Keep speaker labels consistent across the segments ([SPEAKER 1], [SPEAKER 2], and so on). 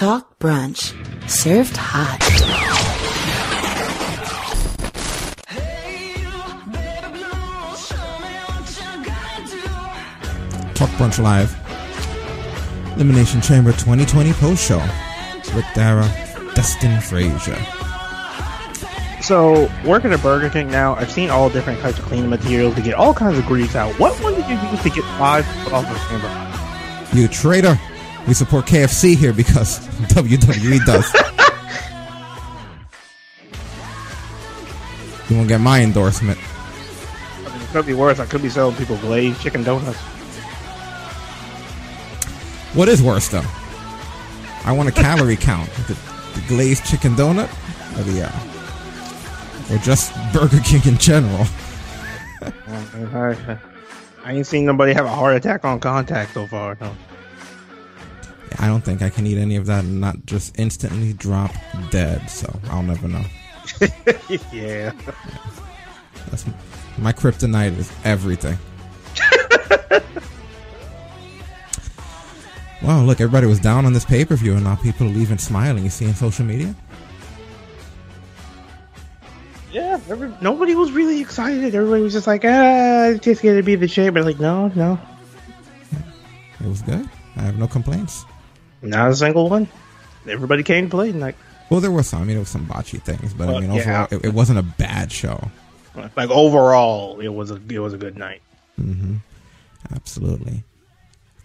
[SPEAKER 1] Talk Brunch. Served hot.
[SPEAKER 2] Talk Brunch Live. Elimination Chamber 2020 post show with Dara, Dustin Frazier.
[SPEAKER 3] So, working at Burger King now, I've seen all different types of cleaning materials to get all kinds of grease out. What one did you use to get five foot off the chamber?
[SPEAKER 2] You traitor. We support KFC here because WWE does. you won't get my endorsement.
[SPEAKER 3] I mean, it could be worse. I could be selling people glazed chicken donuts.
[SPEAKER 2] What is worse though? I want a calorie count. The, the glazed chicken donut, or the, uh, or just Burger King in general.
[SPEAKER 3] I, I ain't seen nobody have a heart attack on contact so far. No.
[SPEAKER 2] I don't think I can eat any of that and not just instantly drop dead. So I'll never know.
[SPEAKER 3] yeah.
[SPEAKER 2] That's my kryptonite is everything. wow, look, everybody was down on this pay per view, and now people are leaving smiling. You see in social media?
[SPEAKER 3] Yeah, every, nobody was really excited. Everybody was just like, ah, it's just gonna be the chamber. Like, no, no,
[SPEAKER 2] It was good. I have no complaints.
[SPEAKER 3] Not a single one. Everybody came to play tonight.
[SPEAKER 2] Well, there was some. I mean, there was some botchy things, but I mean,
[SPEAKER 3] yeah.
[SPEAKER 2] overall, it, it wasn't a bad show.
[SPEAKER 3] Like overall, it was a it was a good night.
[SPEAKER 2] hmm Absolutely.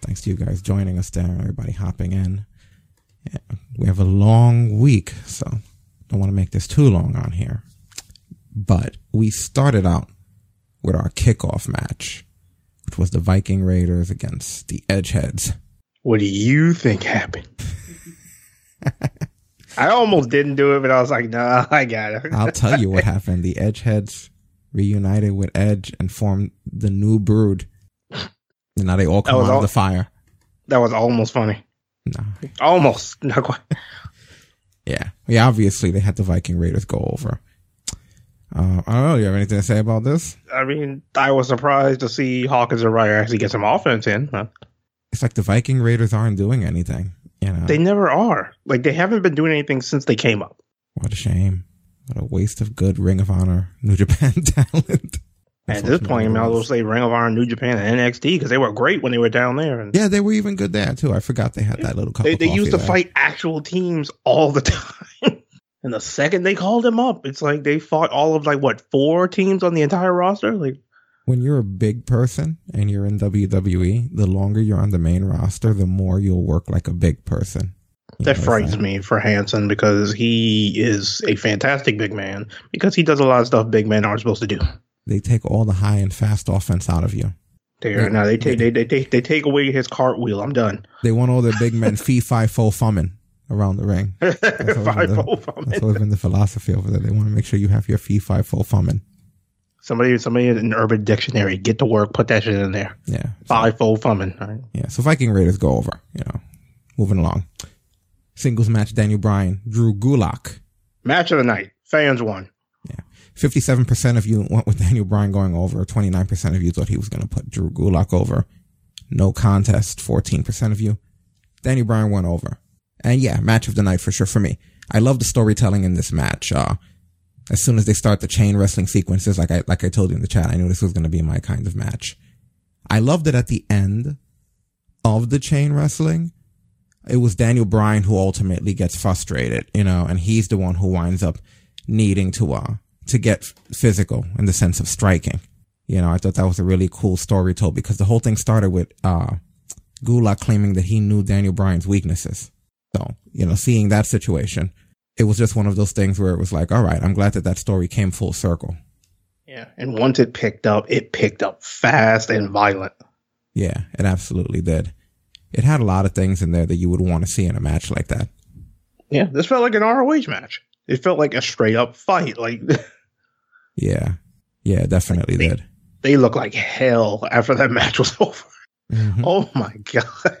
[SPEAKER 2] Thanks to you guys joining us there, everybody hopping in. Yeah, we have a long week, so don't want to make this too long on here. But we started out with our kickoff match, which was the Viking Raiders against the Edgeheads.
[SPEAKER 3] What do you think happened? I almost didn't do it, but I was like, nah, I got it.
[SPEAKER 2] I'll tell you what happened. The Edgeheads reunited with Edge and formed the new Brood. And now they all come
[SPEAKER 3] was
[SPEAKER 2] out of the fire.
[SPEAKER 3] That was almost funny.
[SPEAKER 2] No.
[SPEAKER 3] Almost, not quite.
[SPEAKER 2] Yeah. Yeah, obviously they had the Viking Raiders go over. Uh, I don't know. You have anything to say about this?
[SPEAKER 3] I mean, I was surprised to see Hawkins and Ryder actually get some offense in. Huh?
[SPEAKER 2] It's like the Viking Raiders aren't doing anything. You know,
[SPEAKER 3] They never are. Like they haven't been doing anything since they came up.
[SPEAKER 2] what a shame. What a waste of good Ring of Honor New Japan talent.
[SPEAKER 3] At this point, you might as well say Ring of Honor, New Japan, and NXT because they were great when they were down there. And
[SPEAKER 2] Yeah, they were even good there too. I forgot they had that little
[SPEAKER 3] they, they used to
[SPEAKER 2] there.
[SPEAKER 3] fight actual teams all the time. and the second they called them up, it's like they fought all of like what four teams on the entire roster. Like
[SPEAKER 2] When you're a big person and you're in WWE, the longer you're on the main roster, the more you'll work like a big person. You
[SPEAKER 3] that
[SPEAKER 2] know what I'm
[SPEAKER 3] frightens me for Hanson because he is a fantastic big man because he does a lot of stuff big men aren't supposed to do.
[SPEAKER 2] They take all the high and fast offense out of you.
[SPEAKER 3] There
[SPEAKER 2] Yeah.
[SPEAKER 3] now they take they, they take they take away his cartwheel. I'm done.
[SPEAKER 2] They want all their big men fee fi fo fumming around the ring. always
[SPEAKER 3] Five
[SPEAKER 2] been the- That's always been the philosophy over there. They want to make sure you have your fee fi fo fumming.
[SPEAKER 3] Somebody somebody in an urban dictionary get to work, put that shit in there.
[SPEAKER 2] Yeah.
[SPEAKER 3] Five fold fumming. All right.
[SPEAKER 2] Yeah. So Viking Raiders go over, you know, moving along. Singles match, Daniel Bryan, Drew Gulak.
[SPEAKER 3] Match of the night. Fans won.
[SPEAKER 2] Yeah. 57% of you went with Daniel Bryan going over. 29% of you thought he was going to put Drew Gulak over. No contest. 14% of you. Daniel Bryan went over. And yeah, match of the night for sure for me. I love the storytelling in this match. Uh, as soon as they start the chain wrestling sequences, like I, like I told you in the chat, I knew this was going to be my kind of match. I loved it at the end of the chain wrestling. It was Daniel Bryan who ultimately gets frustrated, you know, and he's the one who winds up needing to, uh, to get physical in the sense of striking. You know, I thought that was a really cool story told because the whole thing started with, uh, Gulak claiming that he knew Daniel Bryan's weaknesses. So, you know, seeing that situation, it was just one of those things where it was like, all right, I'm glad that that story came full circle.
[SPEAKER 3] Yeah. And once it picked up, it picked up fast and violent.
[SPEAKER 2] Yeah, it absolutely did. It had a lot of things in there that you would want to see in a match like that.
[SPEAKER 3] Yeah. This felt like an ROH match. It felt like a straight up fight. Like
[SPEAKER 2] Yeah. Yeah, it definitely
[SPEAKER 3] They-
[SPEAKER 2] did.
[SPEAKER 3] they look like hell after that match was over.
[SPEAKER 2] Mhm.
[SPEAKER 3] Oh my god.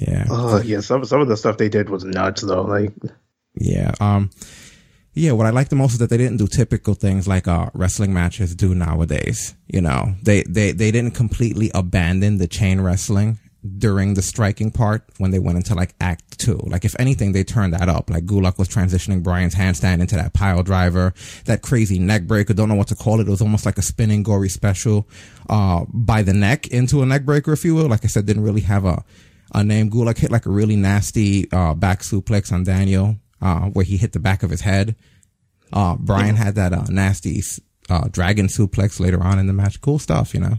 [SPEAKER 2] Yeah.
[SPEAKER 3] Oh yeah. Some some of the stuff they did was nuts though. Like
[SPEAKER 2] Yeah. Um, yeah, what I like the most is that they didn't do typical things like uh wrestling matches do nowadays. You know, they they they didn't completely abandon the chain wrestling during the striking part when they went into like act two. Like if anything, they turned that up. Like Gulak was transitioning Bryan's handstand into that pile driver, that crazy neck breaker. Don't know what to call it. It was almost like a spinning gory special, uh, by the neck into a neck breaker, if you will. Like I said, didn't really have a, a name. Gulak hit like a really nasty, uh, back suplex on Daniel, uh, where he hit the back of his head. Uh, Bryan had that, uh, nasty, uh, dragon suplex later on in the match. Cool stuff, you know?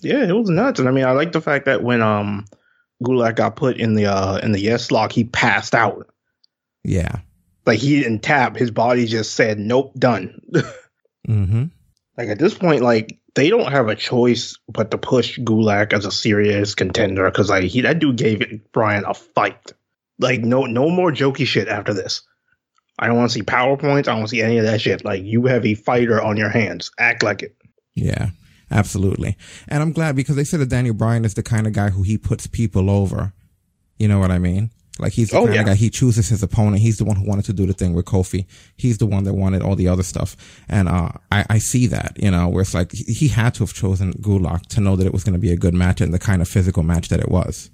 [SPEAKER 3] Yeah, it was nuts. And I mean, I like the fact that when um Gulak got put in the uh in the yes lock, he passed out.
[SPEAKER 2] Yeah.
[SPEAKER 3] Like he didn't tap. His body just said, "Nope, done."
[SPEAKER 2] Mm-hmm.
[SPEAKER 3] like at this point, like they don't have a choice but to push Gulak as a serious contender because like he that dude gave Bryan a fight. Like no no more jokey shit after this. I don't want to see powerpoints. I don't want to see any of that shit. Like you have a fighter on your hands. Act like it.
[SPEAKER 2] Yeah. Absolutely. And I'm glad because they said that Daniel Bryan is the kind of guy who he puts people over. You know what I mean? Like he's the
[SPEAKER 3] Oh,
[SPEAKER 2] kind
[SPEAKER 3] yeah.
[SPEAKER 2] of guy he chooses his opponent. He's the one who wanted to do the thing with Kofi. He's the one that wanted all the other stuff. And uh I, I see that, you know, where it's like he, he had to have chosen Gulak to know that it was going to be a good match and the kind of physical match that it was.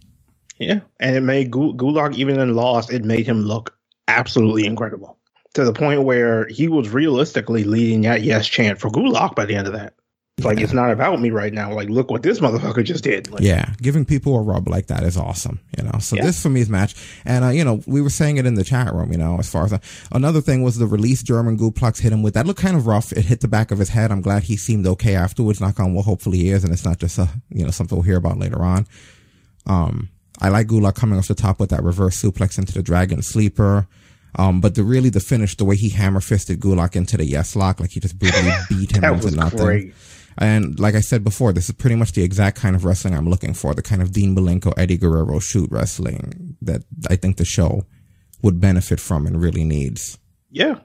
[SPEAKER 3] Yeah, and it made Gu- Gulak even in loss, it made him look absolutely incredible to the point where he was realistically leading that yes chant for Gulak by the end of that. Like
[SPEAKER 2] Yeah.
[SPEAKER 3] it's not about me right now. Like, look what this motherfucker just did. Like,
[SPEAKER 2] Yeah, giving people a rub like that is awesome, you know. So
[SPEAKER 3] Yeah.
[SPEAKER 2] this for me is match, and uh, you know we were saying it in the chat room, you know. As far as uh, another thing was the release German Guplex hit him with that looked kind of rough. It hit the back of his head. I'm glad he seemed okay afterwards. Knock on wood, hopefully he is, and it's not just a you know something we'll hear about later on. Um, I like Gulak coming off the top with that reverse suplex into the Dragon Sleeper. Um, but the really the finish, the way he hammer fisted Gulak into the yes lock, like he just brutally beat him
[SPEAKER 3] that
[SPEAKER 2] into
[SPEAKER 3] was
[SPEAKER 2] nothing.
[SPEAKER 3] great.
[SPEAKER 2] And like I said before, this is pretty much the exact kind of wrestling I'm looking for. The kind of Dean Malenko, Eddie Guerrero shoot wrestling that I think the show would benefit from and really needs.
[SPEAKER 3] Yeah,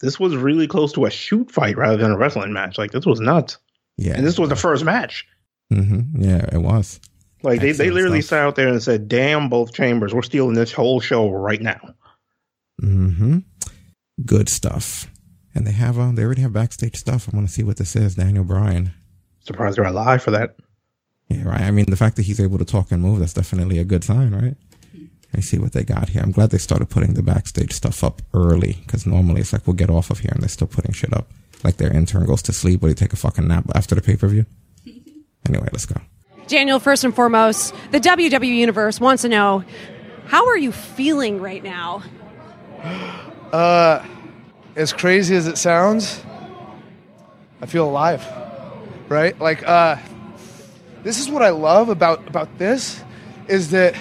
[SPEAKER 3] this was really close to a shoot fight rather than a wrestling match. Like this was nuts,
[SPEAKER 2] Yeah.
[SPEAKER 3] and this was the first match.
[SPEAKER 2] hmm Yeah, it was.
[SPEAKER 3] Like they, they literally
[SPEAKER 2] stuff.
[SPEAKER 3] sat out there and said, "Damn, both chambers, we're stealing this whole show right now."
[SPEAKER 2] hmm Good stuff. And they have, uh, they already have backstage stuff. I want to see what this is. Daniel Bryan.
[SPEAKER 3] Surprised they're alive for that.
[SPEAKER 2] Yeah, right. I mean, the fact that he's able to talk and move, that's definitely a good sign, right? Let me see what they got here. I'm glad they started putting the backstage stuff up early because normally it's like we'll get off of here and they're still putting shit up. Like their intern goes to sleep or they take a fucking nap after the pay per view. Anyway, let's go.
[SPEAKER 4] Daniel, first and foremost, the WWE Universe wants to know how are you feeling right now?
[SPEAKER 5] Uh, as crazy as it sounds, I feel alive. Right? Like uh this is what I love about about this is that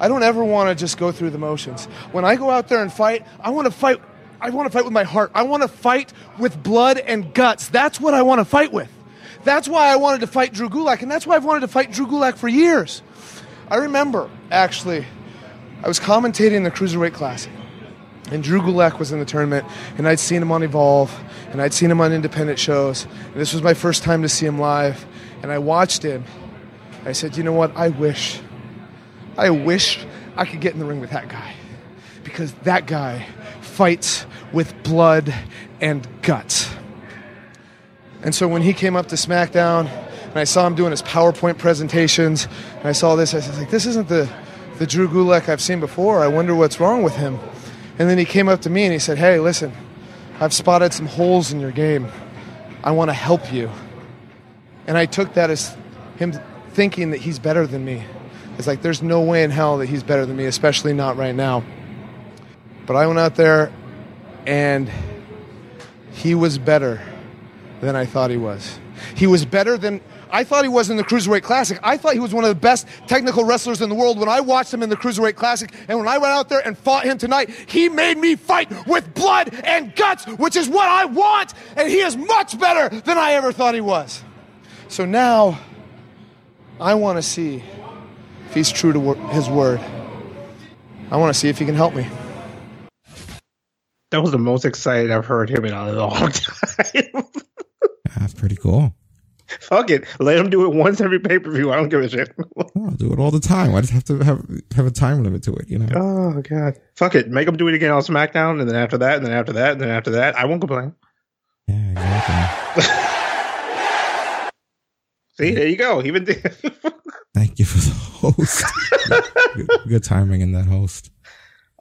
[SPEAKER 5] I don't ever want to just go through the motions. When I go out there and fight, I want to fight I want to fight with my heart. I want to fight with blood and guts. That's what I want to fight with. That's why I wanted to fight Drew Gulak, and that's why I've wanted to fight Drew Gulak for years. I remember, actually, I was commentating the Cruiserweight Classic, and Drew Gulak was in the tournament, and I'd seen him on Evolve, and I'd seen him on independent shows, and this was my first time to see him live, and I watched him. I said, you know what? I wish, I wish I could get in the ring with that guy, because that guy fights with blood and guts. And so when he came up to SmackDown, and I saw him doing his PowerPoint presentations, and I saw this, I was like, this isn't the, the Drew Gulak I've seen before. I wonder what's wrong with him. And then he came up to me and he said, hey, listen, I've spotted some holes in your game. I want to help you. And I took that as him thinking that he's better than me. It's like, there's no way in hell that he's better than me, especially not right now. But I went out there and he was better than I thought he was. He was better than I thought he was in the Cruiserweight Classic. I thought he was one of the best technical wrestlers in the world when I watched him in the Cruiserweight Classic. And when I went out there and fought him tonight, he made me fight with blood and guts, which is what I want. And he is much better than I ever thought he was. So now I want to see if he's true to his word. I want to see if he can help me.
[SPEAKER 3] That was the most excited I've heard him in a long time.
[SPEAKER 2] Pretty cool.
[SPEAKER 3] Fuck it, let him do it once every pay per view. I don't give a shit.
[SPEAKER 2] I'll oh, do it all the time. I just have to have have a time limit to it, you know.
[SPEAKER 3] oh god, fuck it, make him do it again on SmackDown, and then after that, and then after that, and then after that, I won't complain.
[SPEAKER 2] Yeah, exactly.
[SPEAKER 3] See, there you go. Even
[SPEAKER 2] Thank you for the host. good, good timing in that host.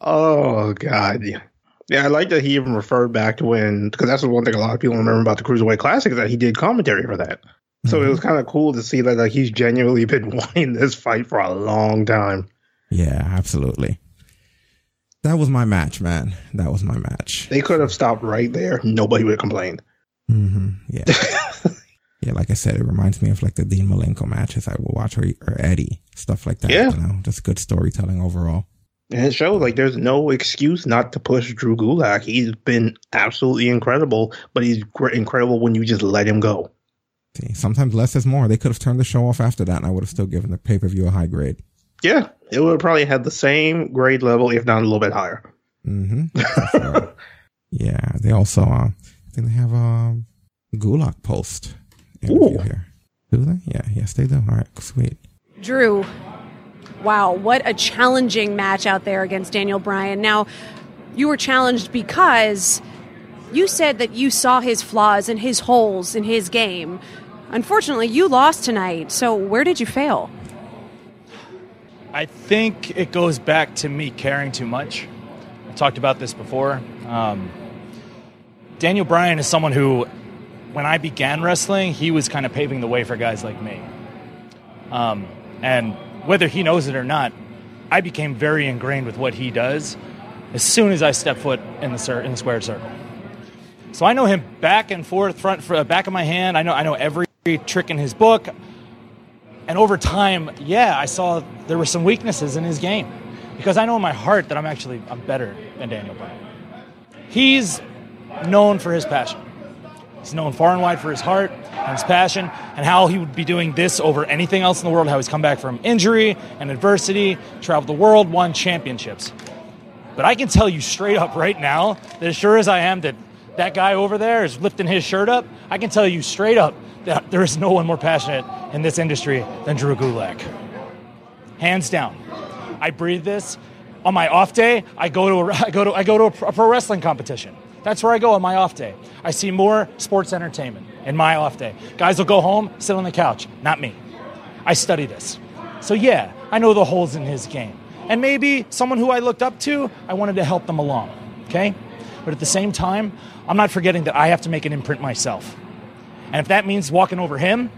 [SPEAKER 3] oh god, yeah. Yeah, I like that he even referred back to when because that's the one thing a lot of people remember about the Cruiserweight Classic is that he did commentary for that. So it was kind of cool to see that like he's genuinely been wanting this fight for a long time.
[SPEAKER 2] Yeah, absolutely. That was my match, man. That was my match.
[SPEAKER 3] They could have stopped right there. Nobody would have complained.
[SPEAKER 2] hmm Yeah. yeah, like I said, it reminds me of like the Dean Malenko matches I will watch or, or Eddie, stuff like that.
[SPEAKER 3] Yeah.
[SPEAKER 2] You know, just good storytelling overall.
[SPEAKER 3] And it shows like there's no excuse not to push Drew Gulak. He's been absolutely incredible, but he's gr- incredible when you just let him go.
[SPEAKER 2] See, sometimes less is more. They could have turned the show off after that and I would have still given the pay per view a high grade.
[SPEAKER 3] Yeah, it would have probably had the same grade level, if not a little bit higher.
[SPEAKER 2] Mm-hmm. yeah, they also, uh, I think they have a Gulak post interview
[SPEAKER 3] Ooh.
[SPEAKER 2] here. Do they? Yeah, yes, they do. All right, sweet.
[SPEAKER 4] Drew, wow, what a challenging match out there against Daniel Bryan. Now, you were challenged because you said that you saw his flaws and his holes in his game. Unfortunately, you lost tonight. So, where did you fail?
[SPEAKER 6] I think it goes back to me caring too much. I talked about this before. Um, Daniel Bryan is someone who, when I began wrestling, he was kind of paving the way for guys like me. Um, and whether he knows it or not, I became very ingrained with what he does as soon as I step foot in the, in the squared circle. So I know him back and forth, front, fr- uh, back of my hand. I know I know every trick in his book. And over time, yeah, I saw there were some weaknesses in his game because I know in my heart that I'm actually I'm better than Daniel Bryan. He's known for his passion. He's known far and wide for his heart and his passion and how he would be doing this over anything else in the world, how he's come back from injury and adversity, traveled the world, won championships. But I can tell you straight up right now that as sure as I am that that guy over there is lifting his shirt up, I can tell you straight up that there is no one more passionate in this industry than Drew Gulak. Hands down. I breathe this. On my off day, I go to a, I go to I go to a pro wrestling competition. That's where I go on my off day. I see more sports entertainment in my off day. Guys will go home, sit on the couch. Not me. I study this. So yeah, I know the holes in his game. And maybe someone who I looked up to, I wanted to help them along. Okay? But at the same time, I'm not forgetting that I have to make an imprint myself. And if that means walking over him,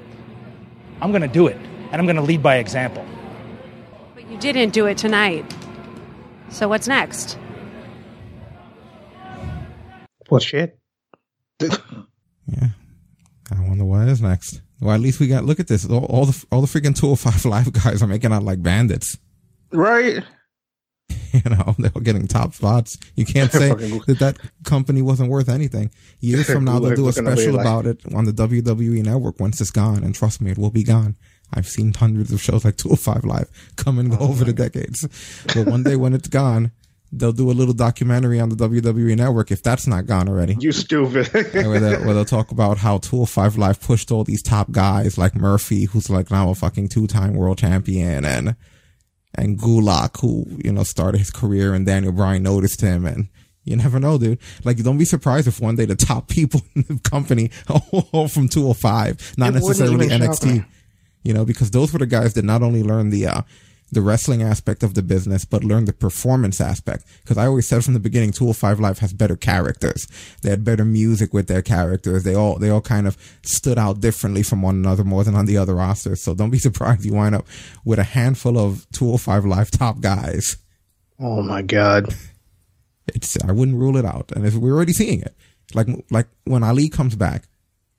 [SPEAKER 6] I'm going to do it. And I'm going to lead by example.
[SPEAKER 4] But you didn't do it tonight. So, what's next?
[SPEAKER 3] Well, shit.
[SPEAKER 2] Yeah. I wonder what is next. Well, at least we got, look at this. All, all the, all the freaking 205 live guys are making out like bandits.
[SPEAKER 3] right?
[SPEAKER 2] You know, they're getting top spots. You can't say that that company wasn't worth anything. Years from now, they'll do a
[SPEAKER 3] Looking at me
[SPEAKER 2] special about it on the WWE network once it's gone. And trust me, it will be gone. I've seen hundreds of shows like 205 Live come and go
[SPEAKER 3] Oh
[SPEAKER 2] over the decades. But one day when it's gone, they'll do a little documentary on the WWE network if that's not gone already.
[SPEAKER 3] You stupid.
[SPEAKER 2] where, they'll, where they'll talk about how 205 Live pushed all these top guys like Murphy, who's like now a fucking two-time world champion, and and Gulak, who you know started his career, and Daniel Bryan noticed him, and you never know, dude. Like, don't be surprised if one day the top people in the company all from 205, not
[SPEAKER 3] It
[SPEAKER 2] necessarily NXT. You know, because those were the guys that not only learned the uh, the wrestling aspect of the business, but learn the performance aspect. Because I always said from the beginning, 205 Live has better characters. They had better music with their characters. They all they all kind of stood out differently from one another more than on the other rosters. So don't be surprised you wind up with a handful of 205 Live top guys.
[SPEAKER 3] oh my god.
[SPEAKER 2] It's I wouldn't rule it out, and if we're already seeing it. Like like when Ali comes back,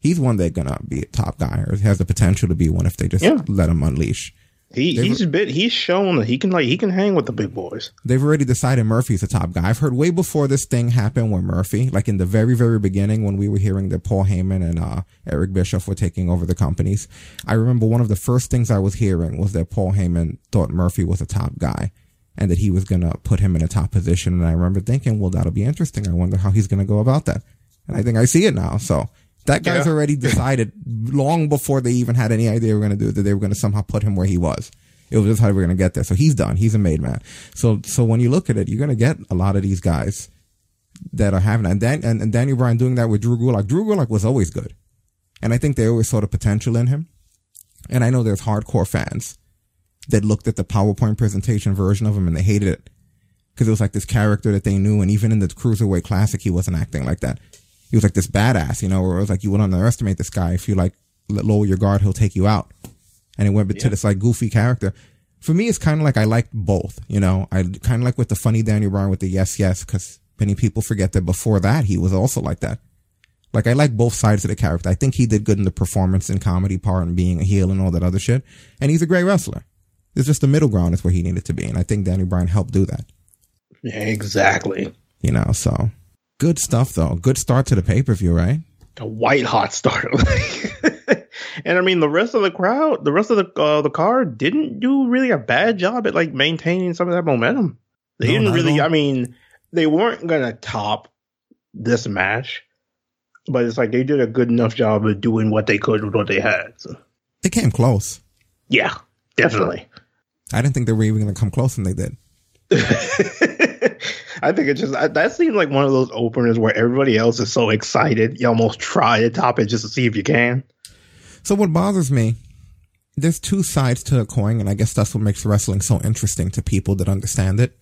[SPEAKER 2] he's one that's gonna be a top guy, or has the potential to be one if they just
[SPEAKER 3] Yeah.
[SPEAKER 2] let him unleash.
[SPEAKER 3] He he's bit he's shown that he can like he can hang with the big boys.
[SPEAKER 2] they've already decided Murphy's the top guy. I've heard way before this thing happened with Murphy, like in the very, very beginning when we were hearing that Paul Heyman and uh, Eric Bischoff were taking over the companies. I remember one of the first things I was hearing was that Paul Heyman thought Murphy was a top guy and that he was going to put him in a top position. And I remember thinking, well, that'll be interesting. I wonder how he's going to go about that. And I think I see it now. So that guy's
[SPEAKER 3] Yeah.
[SPEAKER 2] already decided long before they even had any idea they were going to do it, that they were going to somehow put him where he was. It was just how we were going to get there. So he's done. He's a made man. So, so when you look at it, you're going to get a lot of these guys that are having. And, Dan, and, and Daniel Bryan doing that with Drew Gulak. Drew Gulak was always good. And I think they always saw the potential in him. And I know there's hardcore fans that looked at the PowerPoint presentation version of him and they hated it because it was like this character that they knew. And even in the Cruiserweight Classic, he wasn't acting like that. He was like this badass, you know, where it was like you would underestimate this guy. If you like lower your guard, he'll take you out. And it went to this like goofy character. For me, it's kind of like I like both, you know. I kind of like with the funny Daniel Bryan with the yes, yes, because many people forget that before that he was also like that. Like I like both sides of the character. I think he did good in the performance and comedy part and being a heel and all that other shit. And he's a great wrestler. It's just the middle ground is where he needed to be. And I think Daniel Bryan helped do that.
[SPEAKER 3] Yeah, exactly.
[SPEAKER 2] You know, so good stuff though. Good start to the pay per view, right?
[SPEAKER 3] A white hot start. and I mean, the rest of the crowd, the rest of the uh, the card didn't do really a bad job at like maintaining some of that momentum. They
[SPEAKER 2] No,
[SPEAKER 3] didn't really. I mean, they weren't gonna top this match, but it's like they did a good enough job of doing what they could with what they had. So,
[SPEAKER 2] They came close.
[SPEAKER 3] yeah, definitely.
[SPEAKER 2] I didn't think they were even going to come close, and they did.
[SPEAKER 3] I think it just that seems like one of those openers where everybody else is so excited, you almost try to top it just to see if you can.
[SPEAKER 2] So what bothers me, there's two sides to a coin, and I guess that's what makes wrestling so interesting to people that understand it.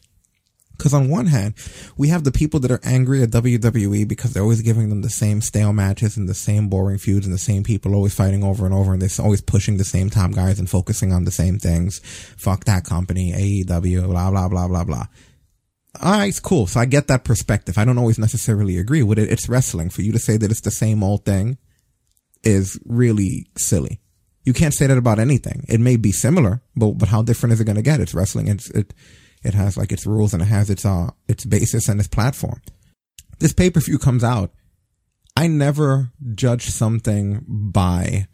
[SPEAKER 2] Because on one hand, we have the people that are angry at WWE because they're always giving them the same stale matches and the same boring feuds and the same people always fighting over and over and they're always pushing the same top guys and focusing on the same things. Fuck that company, AEW, blah, blah, blah, blah, blah. All right, it's cool. So I get that perspective. I don't always necessarily agree with it. It's wrestling. For you to say that it's the same old thing is really silly. You can't say that about anything. It may be similar, but but how different is it going to get? It's wrestling. It's it it has like its rules and it has its uh its basis and its platform. This pay per view comes out. I never judge something by.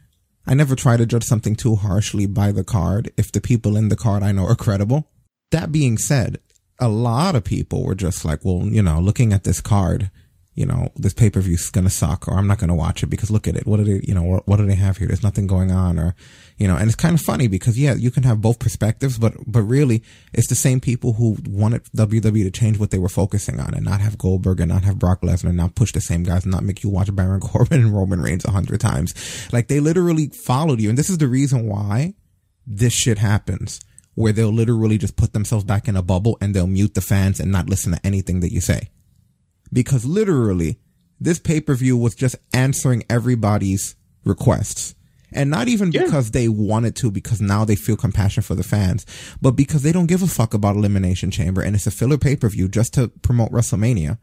[SPEAKER 2] I never try to judge something too harshly by the card if the people in the card I know are credible. That being said, a lot of people were just like, well, you know, looking at this card, you know, this pay per view is gonna suck, or I'm not gonna watch it because look at it. What do they, you know, what, what do they have here? There's nothing going on, or you know, and it's kind of funny because yeah, you can have both perspectives, but but really, it's the same people who wanted WWE to change what they were focusing on and not have Goldberg and not have Brock Lesnar and not push the same guys and not make you watch Baron Corbin and Roman Reigns a hundred times. Like they literally followed you, and this is the reason why this shit happens where they'll literally just put themselves back in a bubble and they'll mute the fans and not listen to anything that you say. Because literally, this pay per view was just answering everybody's requests. And not even
[SPEAKER 3] Yeah.
[SPEAKER 2] because they wanted to, because now they feel compassion for the fans, but because they don't give a fuck about Elimination Chamber and it's a filler pay per view just to promote WrestleMania.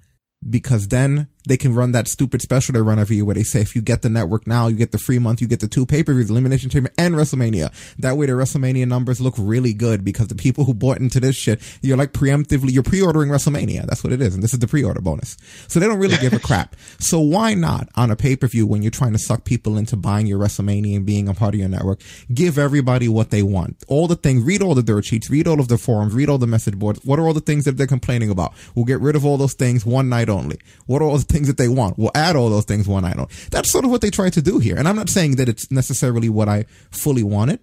[SPEAKER 2] Because then they can run that stupid special they run every year where they say if you get the network now, you get the free month, you get the two pay per views, Elimination Chamber and WrestleMania. That way the WrestleMania numbers look really good because the people who bought into this shit, you're like preemptively, you're pre-ordering WrestleMania. That's what it is. And this is the pre-order bonus. So they don't really give a crap. So why not on a pay per view when you're trying to suck people into buying your WrestleMania and being a part of your network, give everybody what they want. All the things, read all the dirt sheets, read all of the forums, read all the message boards. What are all the things that they're complaining about? We'll get rid of all those things one night only. What are all the things that they want? We'll add all those things one night only. That's sort of what they tried to do here. And I'm not saying that it's necessarily what I fully wanted,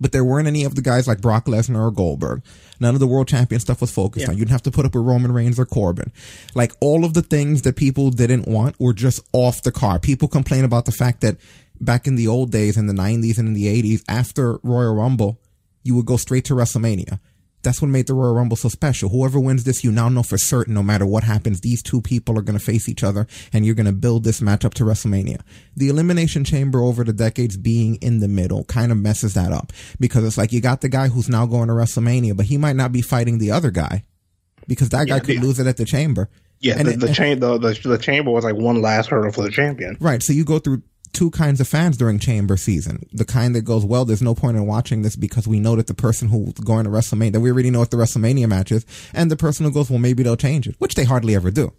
[SPEAKER 2] but there weren't any of the guys like Brock Lesnar or Goldberg. None of the world champion stuff was focused
[SPEAKER 3] Yeah.
[SPEAKER 2] on. You'd have to put up with Roman Reigns or Corbin. Like all of the things that people didn't want were just off the car. People complain about the fact that back in the old days, in the 90s and in the 80s, after Royal Rumble, you would go straight to WrestleMania. That's what made the Royal Rumble so special. Whoever wins this, you now know for certain, no matter what happens, these two people are going to face each other and you're going to build this match up to WrestleMania. The Elimination Chamber over the decades being in the middle kind of messes that up because it's like you got the guy who's now going to WrestleMania, but he might not be fighting the other guy because that guy
[SPEAKER 3] Yeah,
[SPEAKER 2] could
[SPEAKER 3] yeah.
[SPEAKER 2] lose it at the chamber.
[SPEAKER 3] Yeah,
[SPEAKER 2] And
[SPEAKER 3] the,
[SPEAKER 2] it-
[SPEAKER 3] the, cha- the, the the chamber was like one last hurdle for the champion.
[SPEAKER 2] Right. So you go through two kinds of fans during chamber season. The kind that goes, well, there's no point in watching this because we know that the person who's going to WrestleMania, that we already know what the WrestleMania match is, and the person who goes, well, maybe they'll change it, which they hardly ever do.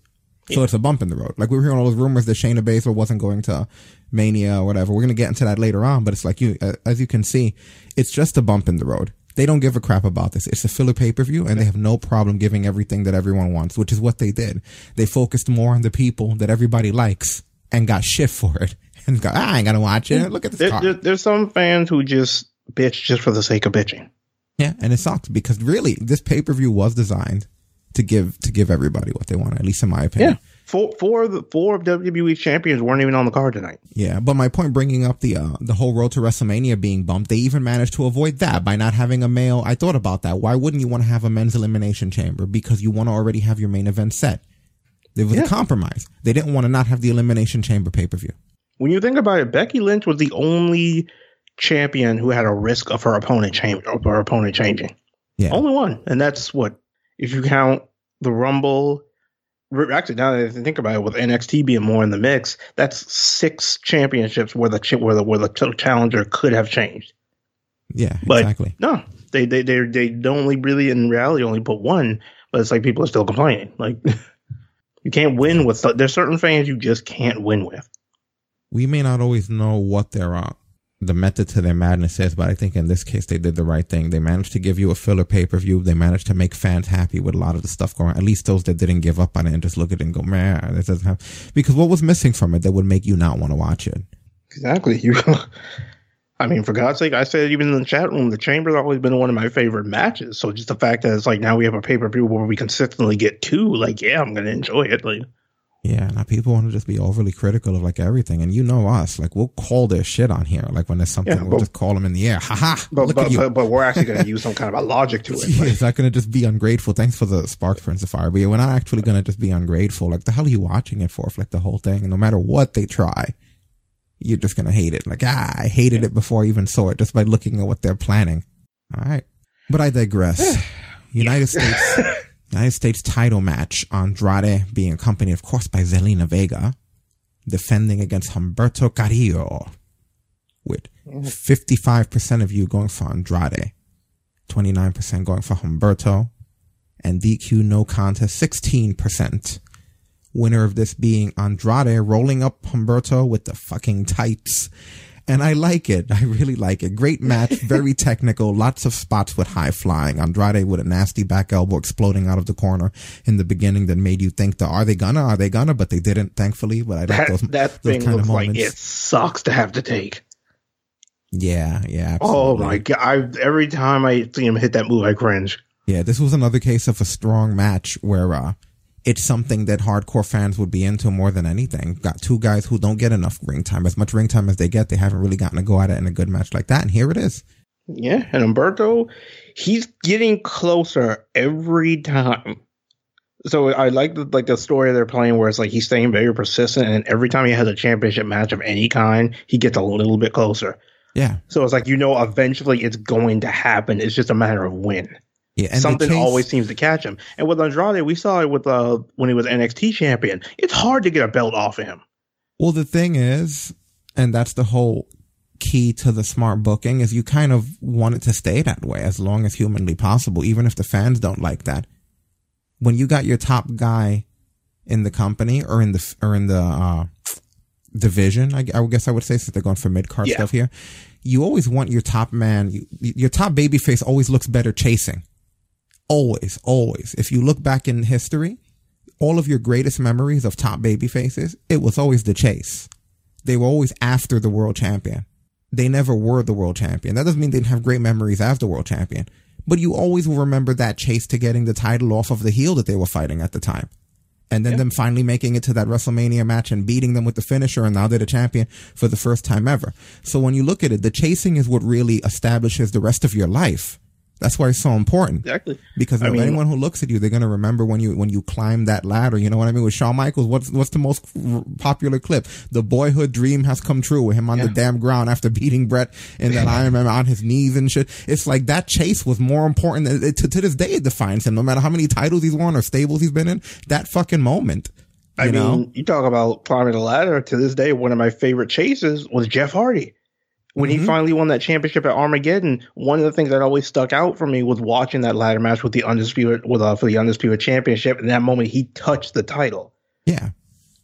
[SPEAKER 2] So it's a bump in the road. Like we were hearing all those rumors that Shayna Baszler wasn't going to Mania or whatever. We're going to get into that later on, but it's like you, uh, as you can see, it's just a bump in the road. They don't give a crap about this. It's a filler pay per view and they have no problem giving everything that everyone wants, which is what they did. They focused more on the people that everybody likes and got shit for it. And go, I ain't gonna watch it. Look at this
[SPEAKER 3] There,
[SPEAKER 2] card.
[SPEAKER 3] there, there's some fans who just bitch just for the sake of bitching.
[SPEAKER 2] Yeah, and it sucks because really, this pay per view was designed to give to give everybody what they want. At least in my opinion,
[SPEAKER 3] Four, four of the four of WWE champions weren't even on the card tonight.
[SPEAKER 2] Yeah, but my point bringing up the uh, the whole road to WrestleMania being bumped, they even managed to avoid that by not having a male. I thought about that. Why wouldn't you want to have a men's elimination chamber? Because you want to already have your main event set. It was
[SPEAKER 3] Yeah.
[SPEAKER 2] a compromise. They didn't want to not have the elimination chamber pay per view.
[SPEAKER 3] When you think about it, Becky Lynch was the only champion who had a risk of her opponent change of her opponent changing.
[SPEAKER 2] Yeah.
[SPEAKER 3] Only one, and that's what if you count the Rumble. Actually, now that I think about it, with NXT being more in the mix, that's six championships where the where the where the challenger could have changed.
[SPEAKER 2] Yeah,
[SPEAKER 3] But
[SPEAKER 2] exactly.
[SPEAKER 3] no, they they they they don't only really in reality only put one, but it's like people are still complaining. Like you can't win with there's certain fans you just can't win with.
[SPEAKER 2] We may not always know what their uh, the method to their madness is, but I think in this case they did the right thing. They managed to give you a filler pay per view. They managed to make fans happy with a lot of the stuff going. on. At least those that didn't give up on it and just look at it and go, man, this doesn't have. Because what was missing from it that would make you not want to watch it?
[SPEAKER 3] Exactly. You. I mean, for God's sake, I said even in the chat room, the Chamber's always been one of my favorite matches. So just the fact that it's like now we have a pay per view where we consistently get two, like yeah, I'm gonna enjoy it. Like
[SPEAKER 2] Yeah, now people want to just be overly critical of like everything, and you know us, like we'll call their shit on here. Like when there's something,
[SPEAKER 3] Yeah,
[SPEAKER 2] we'll just call them in the air. Ha ha!
[SPEAKER 3] but but, but but we're actually gonna use some kind of a logic to it.
[SPEAKER 2] Yeah,
[SPEAKER 3] Like,
[SPEAKER 2] it's not going to just be ungrateful. Thanks for the spark, Prince of Fire. But yeah, we're not actually going to just be ungrateful. Like, the hell are you watching it for? For like the whole thing. And no matter what they try, you're just going to hate it. Like, ah, I hated it before I even saw it just by looking at what they're planning. All right. But I digress. United States, United States title match. Andrade being accompanied, of course, by Zelina Vega, defending against Humberto Carrillo with 55% of you going for Andrade. 29% going for Humberto, and DQ no contest 16%. Winner of this being Andrade rolling up Humberto with the fucking tights. And I like it. I really like it. Great match, very technical, lots of spots with high flying. Andrade with a nasty back elbow exploding out of the corner in the beginning that made you think that are they gonna, are they gonna, but they didn't, thankfully. But I like
[SPEAKER 3] that
[SPEAKER 2] those,
[SPEAKER 3] that
[SPEAKER 2] those
[SPEAKER 3] thing
[SPEAKER 2] kind
[SPEAKER 3] looks
[SPEAKER 2] of
[SPEAKER 3] like it sucks to have to take.
[SPEAKER 2] Yeah, yeah.
[SPEAKER 3] Oh my god! I, every time I see him hit that move, I cringe.
[SPEAKER 2] Yeah, this was another case of a strong match where uh, it's something that hardcore fans would be into more than anything. Got two guys who don't get enough ring time. As much ring time as they get, they haven't really gotten to go at it in a good match like that. And here it is.
[SPEAKER 3] Yeah, and Humberto, he's getting closer every time. So I like the like the story they're playing where it's like he's staying very persistent, and every time he has a championship match of any kind, he gets a little bit closer.
[SPEAKER 2] Yeah,
[SPEAKER 3] So it's like you know, eventually it's going to happen. It's just a matter of when.
[SPEAKER 2] Yeah.
[SPEAKER 3] Something
[SPEAKER 2] chase-
[SPEAKER 3] always seems to catch him. And with Andrade, we saw it with uh when he was NXT champion. It's hard to get a belt off of him.
[SPEAKER 2] Well, the thing is, and that's the whole key to the smart booking is you kind of want it to stay that way as long as humanly possible, even if the fans don't like that. When you got your top guy in the company or in the, or in the, uh, division, I, I guess I would say, since they're going for mid card
[SPEAKER 3] Yeah.
[SPEAKER 2] stuff here, you always want your top man, you, your top baby face always looks better chasing. Always, always. If you look back in history, all of your greatest memories of top baby faces, it was always the chase. They were always after the world champion. They never were the world champion. That doesn't mean they didn't have great memories as the world champion, but you always will remember that chase to getting the title off of the heel that they were fighting at the time. And then them finally making it to that WrestleMania match and beating them with the finisher, and now they're the champion for the first time ever. So when you look at it, the chasing is what really establishes the rest of your life. That's why it's so important.
[SPEAKER 3] Exactly.
[SPEAKER 2] Because
[SPEAKER 3] I mean-
[SPEAKER 2] anyone who looks at you, they're gonna remember when you when you climb that ladder. You know what I mean? With Shawn Michaels, what's what's the most popular clip? The boyhood dream has come true with him on the damn ground after beating Brett in that Iron Man on his knees and shit. It's like that chase was more important. Than, to, to this day, it defines him. No matter how many titles he's won or stables he's been in, that fucking moment.
[SPEAKER 3] I
[SPEAKER 2] know?
[SPEAKER 3] mean, you talk about climbing the ladder. To this day, one of my favorite chases was Jeff Hardy. When
[SPEAKER 2] Mm-hmm.
[SPEAKER 3] he finally won that championship at Armageddon, one of the things that always stuck out for me was watching that ladder match with the undisputed with uh, for the undisputed championship. And that moment, he touched the title.
[SPEAKER 2] yeah.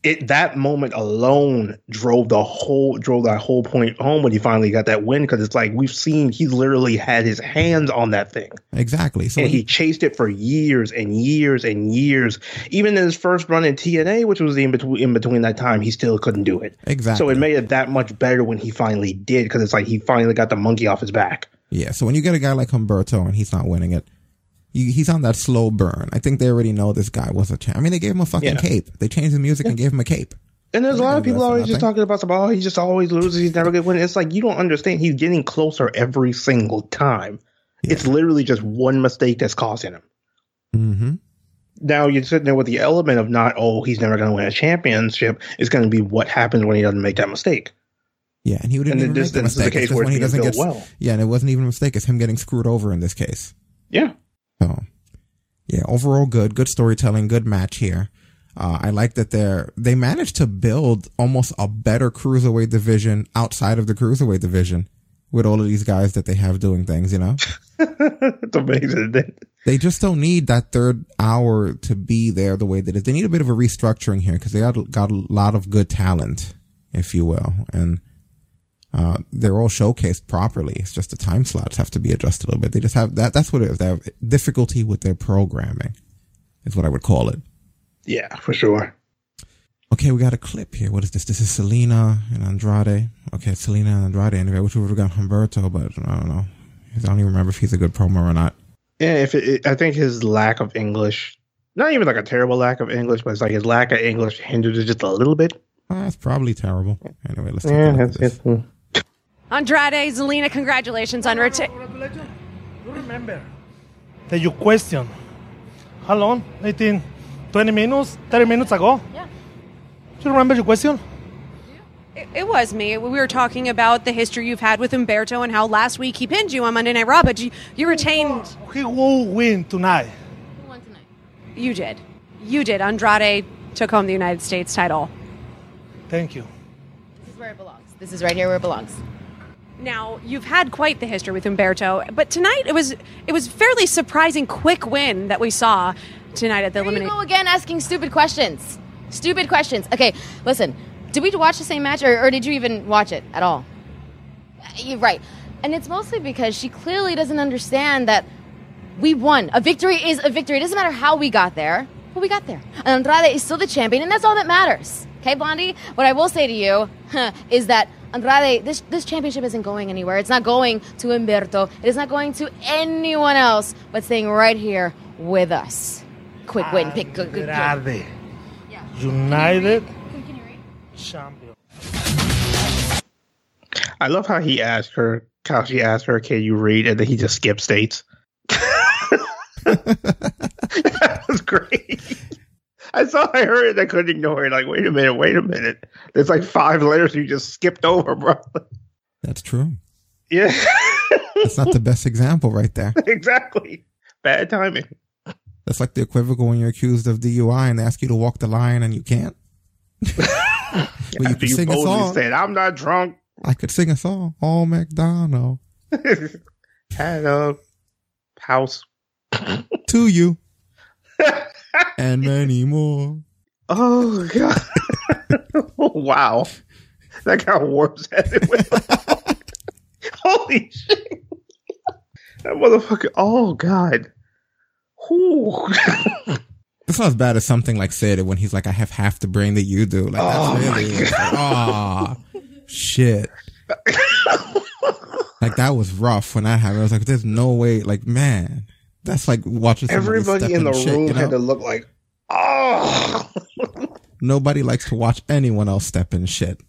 [SPEAKER 3] It that moment alone drove the whole drove that whole point home when he finally got that win because it's like we've seen he literally had his hands on that thing
[SPEAKER 2] Exactly. So
[SPEAKER 3] and
[SPEAKER 2] when
[SPEAKER 3] he chased it for years and years and years. Even in his first run in TNA, which was in between in between that time, he still couldn't do it.
[SPEAKER 2] Exactly.
[SPEAKER 3] So it made it that much better when he finally did, because it's like he finally got the monkey off his back.
[SPEAKER 2] Yeah, so when you get a guy like Humberto and he's not winning it, He- He's on that slow burn. I think they already know this guy was a champ. I mean, they gave him a fucking
[SPEAKER 3] Yeah.
[SPEAKER 2] cape. They changed the music and gave him a cape.
[SPEAKER 3] And there's a lot of people
[SPEAKER 2] gonna do that for
[SPEAKER 3] always just talking about some, oh, he just always loses. He's never going to win. It's like you don't understand. He's getting closer every single time. It's literally just one mistake that's costing him.
[SPEAKER 2] Mm-hmm.
[SPEAKER 3] Now you're sitting there with the element of not, oh, he's never going to win a championship. It's going to be what happens when he doesn't make that mistake.
[SPEAKER 2] Yeah, and he didn't
[SPEAKER 3] And
[SPEAKER 2] even
[SPEAKER 3] this-
[SPEAKER 2] make the
[SPEAKER 3] this is the
[SPEAKER 2] mistake.
[SPEAKER 3] case where
[SPEAKER 2] when he doesn't get.
[SPEAKER 3] well.
[SPEAKER 2] Yeah, and it wasn't even a mistake. It's him getting screwed over in this case.
[SPEAKER 3] Yeah.
[SPEAKER 2] So, yeah, overall good, good storytelling, good match here. Uh, I like that they're they managed to build almost a better cruiserweight division outside of the cruiserweight division with all of these guys that they have doing things. You know,
[SPEAKER 3] it's amazing.
[SPEAKER 2] they just don't need that third hour to be there the way that it is. They need a bit of a restructuring here because they got got a lot of good talent, if you will, and uh, they're all showcased properly. It's just the time slots have to be adjusted a little bit. They just have that. That's what it is. They have difficulty with their programming, is what I would call it.
[SPEAKER 3] Yeah, for sure.
[SPEAKER 2] Okay, we got a clip here. What is this? This is Zelina and Andrade. Okay, Zelina and Andrade. Anyway, we would have got Humberto, but I don't know. I don't even remember if he's a good promo or not.
[SPEAKER 3] Yeah, if it, I think his lack of English, not even like a terrible lack of English, but it's like his lack of English hindered it just a little bit.
[SPEAKER 2] Uh, that's probably terrible. Anyway, let's take
[SPEAKER 3] Yeah,
[SPEAKER 2] a look at this.
[SPEAKER 3] it.
[SPEAKER 4] Andrade, Zelina, congratulations on reti-
[SPEAKER 7] You remember that you question how long? 18, 20 minutes, 30 minutes ago?
[SPEAKER 4] Yeah.
[SPEAKER 7] Do you remember your question?
[SPEAKER 4] It, it was me. We were talking about the history you've had with Humberto and how last week he pinned you on Monday Night Raw, but you, you retained.
[SPEAKER 7] He will win tonight. Who won tonight.
[SPEAKER 4] You did. You did. Andrade took home the United States title.
[SPEAKER 7] Thank you.
[SPEAKER 8] This is where it belongs. This is right here where it belongs.
[SPEAKER 4] Now you've had quite the history with Humberto, but tonight it was it was fairly surprising quick win that we saw tonight at the elimination.
[SPEAKER 8] go again asking stupid questions. Stupid questions. Okay, listen. Did we watch the same match, or, or did you even watch it at all? Uh, You're right. And it's mostly because she clearly doesn't understand that we won. A victory is a victory. It doesn't matter how we got there, but we got there. And Andrade is still the champion, and that's all that matters. Okay, Blondie? What I will say to you huh, is that Andrade, this, this championship isn't going anywhere. It's not going to Humberto. It is not going to anyone else, but staying right here with us. Quick win. Pick good, good, good.
[SPEAKER 7] Andrade. United champion.
[SPEAKER 3] I love how he asked her, how she asked her, "Can you read?" and then he just skipped states. that was great. I saw, I heard it, I couldn't ignore it. Like, wait a minute, wait a minute. There's like five letters you just skipped over, bro.
[SPEAKER 2] That's true.
[SPEAKER 3] Yeah,
[SPEAKER 2] That's not the best example right there.
[SPEAKER 3] exactly. Bad timing.
[SPEAKER 2] That's like the equivocal when you're accused of DUI and they ask you to walk the line and you can't. but you
[SPEAKER 3] After
[SPEAKER 2] can
[SPEAKER 3] you
[SPEAKER 2] sing a song.
[SPEAKER 3] said, "I'm not drunk."
[SPEAKER 2] I could sing a song. Oh, McDonald.
[SPEAKER 3] Had a house.
[SPEAKER 2] To you. And many more.
[SPEAKER 3] Oh god! wow, that got warp's headed with. Holy shit! That motherfucker! Oh god!
[SPEAKER 2] It's not as bad as something like Sid when he's like, I have half the brain that you do. Like,
[SPEAKER 3] Oh,
[SPEAKER 2] that's
[SPEAKER 3] my
[SPEAKER 2] really, it's like, ah, shit. like, that was rough when that happened. I was like, there's no way, like, man, that's like watching
[SPEAKER 3] Everybody
[SPEAKER 2] step
[SPEAKER 3] in the
[SPEAKER 2] shit,
[SPEAKER 3] room
[SPEAKER 2] you know?
[SPEAKER 3] had to look like, oh.
[SPEAKER 2] Nobody likes to watch anyone else step in shit.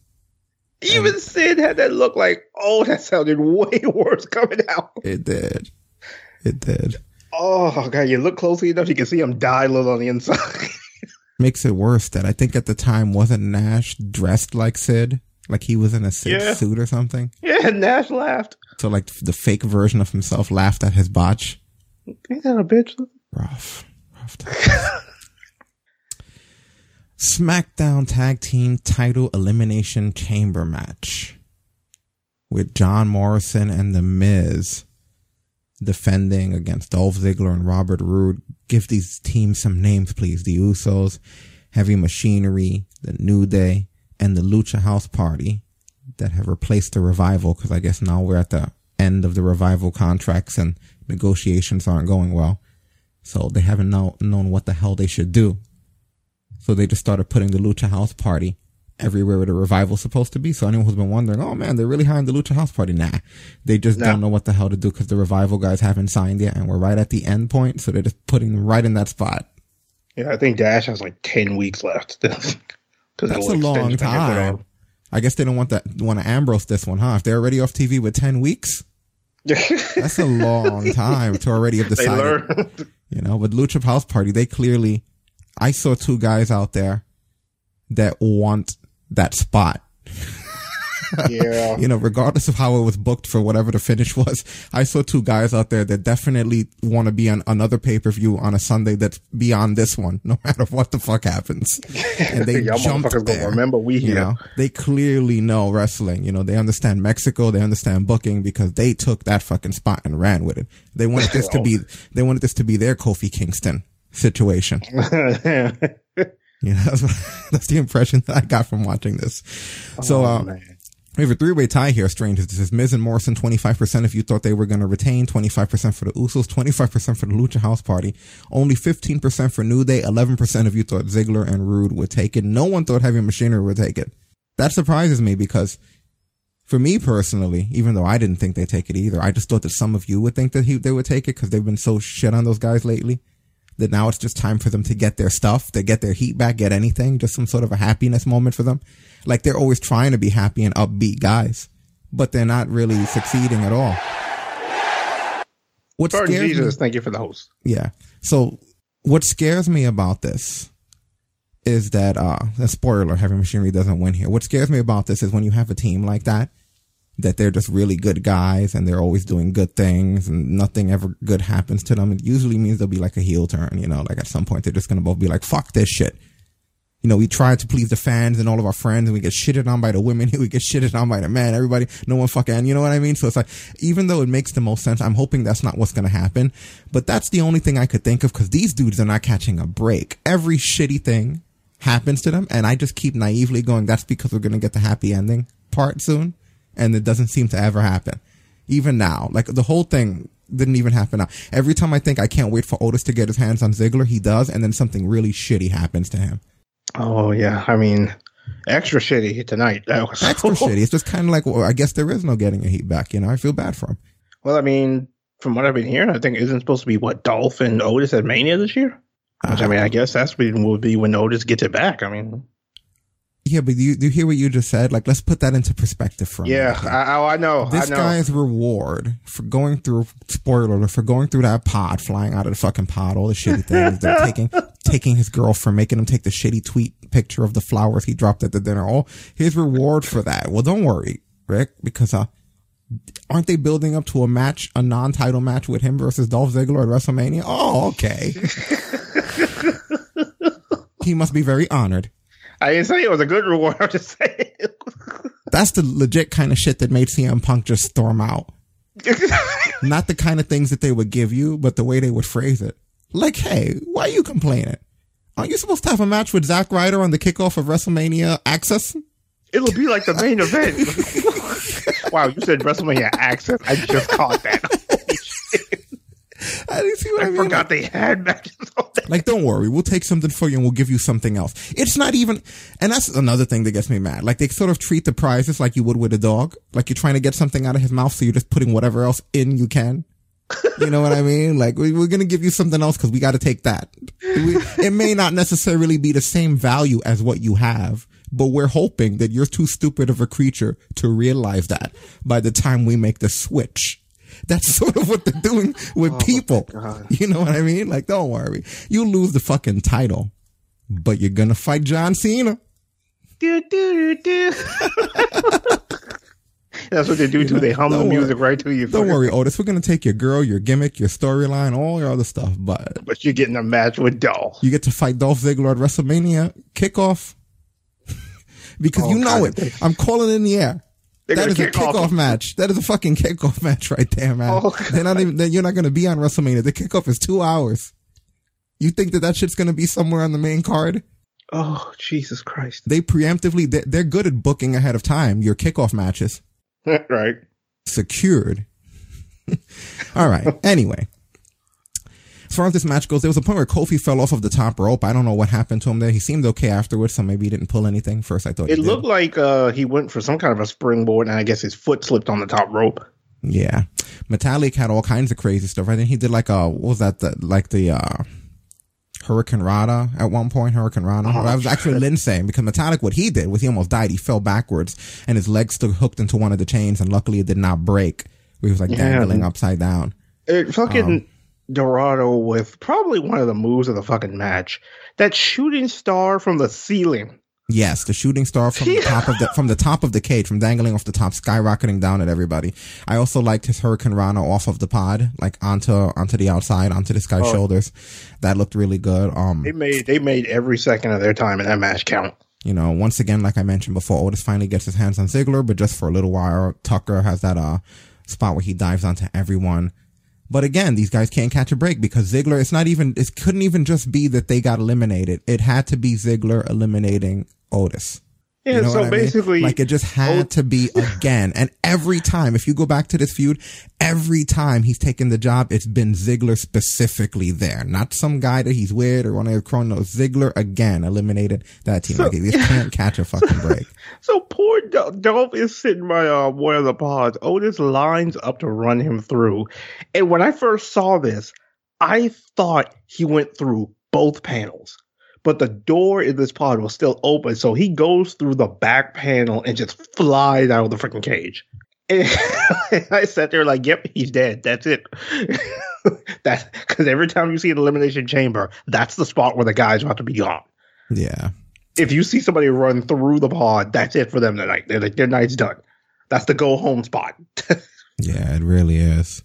[SPEAKER 3] Even Sid had that look like, oh, that sounded way worse coming out.
[SPEAKER 2] It did. It did.
[SPEAKER 3] Oh god! You look closely enough, you can see him die a little on the inside.
[SPEAKER 2] Makes it worse that I think at the time wasn't Nash dressed like Sid, like he was in a Sid
[SPEAKER 3] Yeah.
[SPEAKER 2] suit or something.
[SPEAKER 3] yeah, Nash laughed.
[SPEAKER 2] So like the fake version of himself laughed at his botch.
[SPEAKER 3] Ain't that a bitch?
[SPEAKER 2] Rough, rough. SmackDown Tag Team Title Elimination Chamber match with John Morrison and The Miz defending against Dolph Ziggler and Robert Roode. Give these teams some names, please. The Usos, Heavy Machinery, The New Day, and the Lucha House Party that have replaced the Revival because I guess now we're at the end of the Revival contracts and negotiations aren't going well. So they haven't know, known what the hell they should do. So they just started putting the Lucha House Party everywhere where the revival's supposed to be. So anyone who's been wondering, oh man, they're really high on the Lucha House Party. Nah, they just
[SPEAKER 3] No.
[SPEAKER 2] don't know what the hell to do because the revival guys haven't signed yet, and we're right at the end point. So they're just putting them right in that spot.
[SPEAKER 3] Yeah, I think Dash has like ten weeks left. Because
[SPEAKER 2] That's a long time. I guess they don't want that want to Ambrose this one, huh? If they're already off TV with ten weeks, that's a long time to already have decided. You know, but Lucha House Party, they clearly, I saw two guys out there that want that spot.
[SPEAKER 3] Yeah.
[SPEAKER 2] You know, regardless of how it was booked for whatever the finish was, I saw two guys out there that definitely want to be on another pay per view on a Sunday that's beyond this one, no matter what the fuck happens. And they jumped there.
[SPEAKER 3] remember we
[SPEAKER 2] You know, they clearly know wrestling. You know, they understand Mexico. They understand booking because they took that fucking spot and ran with it. They wanted this to be, they wanted this to be their Kofi Kingston situation. You know, that's, what, that's the impression that I got from watching this. So,
[SPEAKER 3] Oh,
[SPEAKER 2] uh,
[SPEAKER 3] man.
[SPEAKER 2] We have a three-way tie here, strangers. This is Miz and Morrison, 25% if you thought they were going to retain, 25% for the Usos, 25% for the Lucha House Party, only 15% for New Day, 11% if you thought Ziggler and Rude would take it. No one thought Heavy Machinery would take it. That surprises me because for me personally, even though I didn't think they'd take it either, I just thought that some of you would think that he, they would take it because they've been so shit on those guys lately that now it's just time for them to get their stuff, to get their heat back, get anything, just some sort of a happiness moment for them. Like they're always trying to be happy and upbeat guys, but they're not really succeeding at all. What scares me,
[SPEAKER 3] Jesus, thank you for the host.
[SPEAKER 2] yeah. So what scares me about this is that uh a spoiler, heavy machinery doesn't win here. What scares me about this is when you have a team like that, that they're just really good guys and they're always doing good things and nothing ever good happens to them. It usually means there'll be like a heel turn, you know, like at some point they're just gonna both be like, fuck this shit. You know, we try to please the fans and all of our friends and we get shitted on by the women. We get shitted on by the men. Everybody, no one fucking, you know what I mean? So it's like, even though it makes the most sense, I'm hoping that's not what's to happen. But that's the only thing I could think of because these dudes are not catching a break. Every shitty thing happens to them. And I just keep naively going, that's because we're to get the happy ending part soon. And it doesn't seem to ever happen. Even now, like the whole thing didn't even happen now. Every time I think I can't wait for Otis to get his hands on Ziggler, he does. And then something really shitty happens to him.
[SPEAKER 3] Oh yeah, I mean, extra shitty tonight. That was
[SPEAKER 2] extra shitty. It's just kind of like, well, I guess there is no getting a heat back. You know, I feel bad for him.
[SPEAKER 3] Well, I mean, from what I've been hearing, I think isn't supposed to be what Dolph and Otis at Mania this year. Which I uh, mean, I guess that's when will be when Otis gets it back. I mean,
[SPEAKER 2] Yeah, but you do you hear what you just said? Like, let's put that into perspective for a
[SPEAKER 3] yeah. I, I, I know.
[SPEAKER 2] This
[SPEAKER 3] I know.
[SPEAKER 2] guy's reward for going through spoiler alert, for going through that pod, flying out of the fucking pod, all the shitty things, they're taking taking his girlfriend, making him take the shitty tweet picture of the flowers he dropped at the dinner. All his reward for that. Well, don't worry, Rick, because uh, aren't they building up to a match, a non-title match with him versus Dolph Ziggler at WrestleMania? Oh, okay. he must be very honored.
[SPEAKER 3] I didn't say it was a good reward. I'm just saying.
[SPEAKER 2] That's the legit kind of shit that made CM Punk just storm out. Not the kind of things that they would give you, but the way they would phrase it. Like, hey, why are you complaining? Aren't you supposed to have a match with Zack Ryder on the kickoff of WrestleMania Access?
[SPEAKER 3] It'll be like the main event. wow, you said WrestleMania Access. I just caught that. Holy shit.
[SPEAKER 2] I didn't see what I,
[SPEAKER 3] I
[SPEAKER 2] mean.
[SPEAKER 3] forgot they had matches on that.
[SPEAKER 2] Like, don't worry, we'll take something for you and we'll give you something else. It's not even, and that's another thing that gets me mad. Like, they sort of treat the prizes like you would with a dog. Like, you're trying to get something out of his mouth, so you're just putting whatever else in you can. You know what I mean? Like, we, we're gonna give you something else because we gotta take that. We, it may not necessarily be the same value as what you have, but we're hoping that you're too stupid of a creature to realize that by the time we make the switch. That's sort of what they're doing with oh people. You know what I mean? Like, don't worry. You lose the fucking title, but you're gonna fight John Cena.
[SPEAKER 3] Do, do, do. That's what they do too. They hum the music
[SPEAKER 2] worry.
[SPEAKER 3] right to you.
[SPEAKER 2] Don't worry, Otis. We're gonna take your girl, your gimmick, your storyline, all your other stuff, but
[SPEAKER 3] But you're getting a match with Dolph.
[SPEAKER 2] you get to fight Dolph Ziggler at WrestleMania kickoff. because
[SPEAKER 3] Oh,
[SPEAKER 2] you know it. I'm calling it in the air. That
[SPEAKER 3] gonna
[SPEAKER 2] a
[SPEAKER 3] kick off.
[SPEAKER 2] kickoff match. That is a fucking kickoff match right there, man.
[SPEAKER 3] Oh,
[SPEAKER 2] they're not even. You're not going to be on WrestleMania. The kickoff is two hours. You think that that shit's going to be somewhere on the main card?
[SPEAKER 3] Oh, Jesus Christ.
[SPEAKER 2] They preemptively. They're, they're good at booking ahead of time your kickoff matches
[SPEAKER 3] right.
[SPEAKER 2] secured. All right. Anyway. As far as this match goes, there was a point where Kofi fell off of the top rope. I don't know what happened to him there. He seemed okay afterwards, so maybe he didn't pull anything. First, I thought
[SPEAKER 3] It looked
[SPEAKER 2] did.
[SPEAKER 3] like uh, he went for some kind of a springboard, and I guess his foot slipped on the top rope.
[SPEAKER 2] Yeah, Metalik had all kinds of crazy stuff. I think he did like a what was that? The, like the uh Hurricane Rana at one point. Hurricane Rana.
[SPEAKER 3] Oh,
[SPEAKER 2] that was actually Lynn saying because Metalik, what he did was he almost died. He fell backwards and his legs still hooked into one of the chains, and luckily it did not break. He was like
[SPEAKER 3] Yeah.
[SPEAKER 2] dangling upside down.
[SPEAKER 3] It fucking
[SPEAKER 2] Um,
[SPEAKER 3] Dorado with probably one of the moves of the fucking match. That shooting star from the ceiling.
[SPEAKER 2] Yes, the shooting star from the top of the from the top of the cage, from dangling off the top, skyrocketing down at everybody. I also liked his Hurricane Rana off of the pod, like onto onto the outside, onto this guy's
[SPEAKER 3] Oh.
[SPEAKER 2] shoulders. That looked really good. Um,
[SPEAKER 3] They made they made every second of their time in that match count.
[SPEAKER 2] you know, once again, like I mentioned before, Otis finally gets his hands on Ziggler, but just for a little while. Tucker has that uh spot where he dives onto everyone. But again, these guys can't catch a break because Ziggler, it's not even, it couldn't even just be that they got eliminated. It had to be Ziggler eliminating Otis.
[SPEAKER 3] Yeah,
[SPEAKER 2] You know
[SPEAKER 3] so
[SPEAKER 2] I mean?
[SPEAKER 3] basically,
[SPEAKER 2] like it just had to be again. And every time, if you go back to this feud, every time he's taken the job, it's been Ziggler specifically there, not some guy that he's with or one of his chronos. Ziggler again eliminated that team.
[SPEAKER 3] So-
[SPEAKER 2] like can't catch a fucking break.
[SPEAKER 3] So poor Dol- Dolph is sitting by uh, one of the pods. Otis lines up to run him through. And when I first saw this, I thought he went through both panels. But the door in this pod was still open, so he goes through the back panel and just flies out of the freaking cage. And I sat there like, "Yep, he's dead. That's it." that's because every time you see an elimination chamber, that's the spot where the guy's about to be gone
[SPEAKER 2] Yeah.
[SPEAKER 3] if you see somebody run through the pod, that's it for them tonight. Their, their night's done. That's the go home spot.
[SPEAKER 2] Yeah, it really is.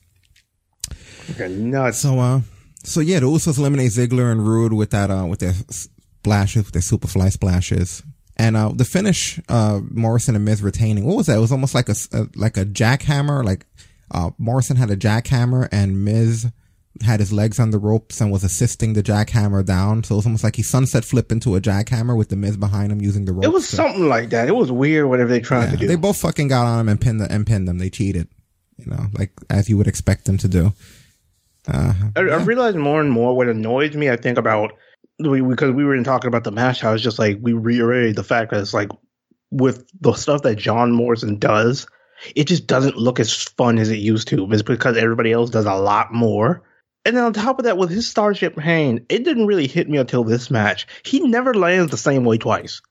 [SPEAKER 3] okay, nuts.
[SPEAKER 2] So, uh, so yeah, the Usos eliminate Ziggler and Rude with that, uh, with their splashes, with their superfly splashes. And, uh, the finish, uh, Morrison and Miz retaining, what was that? It was almost like a, a- like a jackhammer, like, uh, Morrison had a jackhammer and Miz had his legs on the ropes and was assisting the jackhammer down. So it was almost like he sunset flipped into a jackhammer with the Miz behind him using the ropes.
[SPEAKER 3] It was something like that. It was weird. Whatever they tried
[SPEAKER 2] yeah,
[SPEAKER 3] to do.
[SPEAKER 2] they both fucking got on him and pinned the, and pinned them. They cheated, you know, like as you would expect them to do. Uh,
[SPEAKER 3] I, I realized more and more what annoys me. I think about we, because we were in talking about the match. I was just like we reiterated the fact that it's like with the stuff that John Morrison does, it just doesn't look as fun as it used to. It's because everybody else does a lot more. And then on top of that, with his Starship Pain, it didn't really hit me until this match. He never lands the same way twice.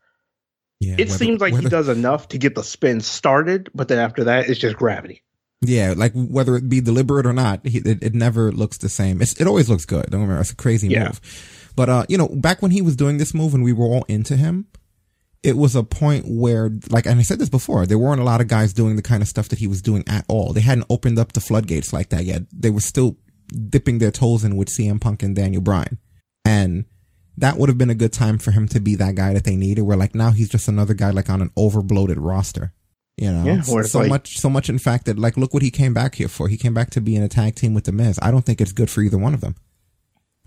[SPEAKER 2] yeah,
[SPEAKER 3] It
[SPEAKER 2] whether-
[SPEAKER 3] seems like he does enough to get the spin started, but then after that, it's just gravity.
[SPEAKER 2] Yeah, like whether it be deliberate or not, he, it, it never looks the same. It's, it always looks good. Don't wrong, it's a crazy
[SPEAKER 3] Yeah.
[SPEAKER 2] move. But uh, you know, back when he was doing this move and we were all into him, it was a point where, like, and I said this before, there weren't a lot of guys doing the kind of stuff that he was doing at all. They hadn't opened up the floodgates like that yet. They were still dipping their toes in with CM Punk and Daniel Bryan, and that would have been a good time for him to be that guy that they needed. Where like now he's just another guy like on an overbloated roster. You know,
[SPEAKER 3] Yeah,
[SPEAKER 2] so
[SPEAKER 3] like-
[SPEAKER 2] much, so much in fact that like, look what he came back here for. He came back to be in a tag team with the Miz. I don't think it's good for either one of them.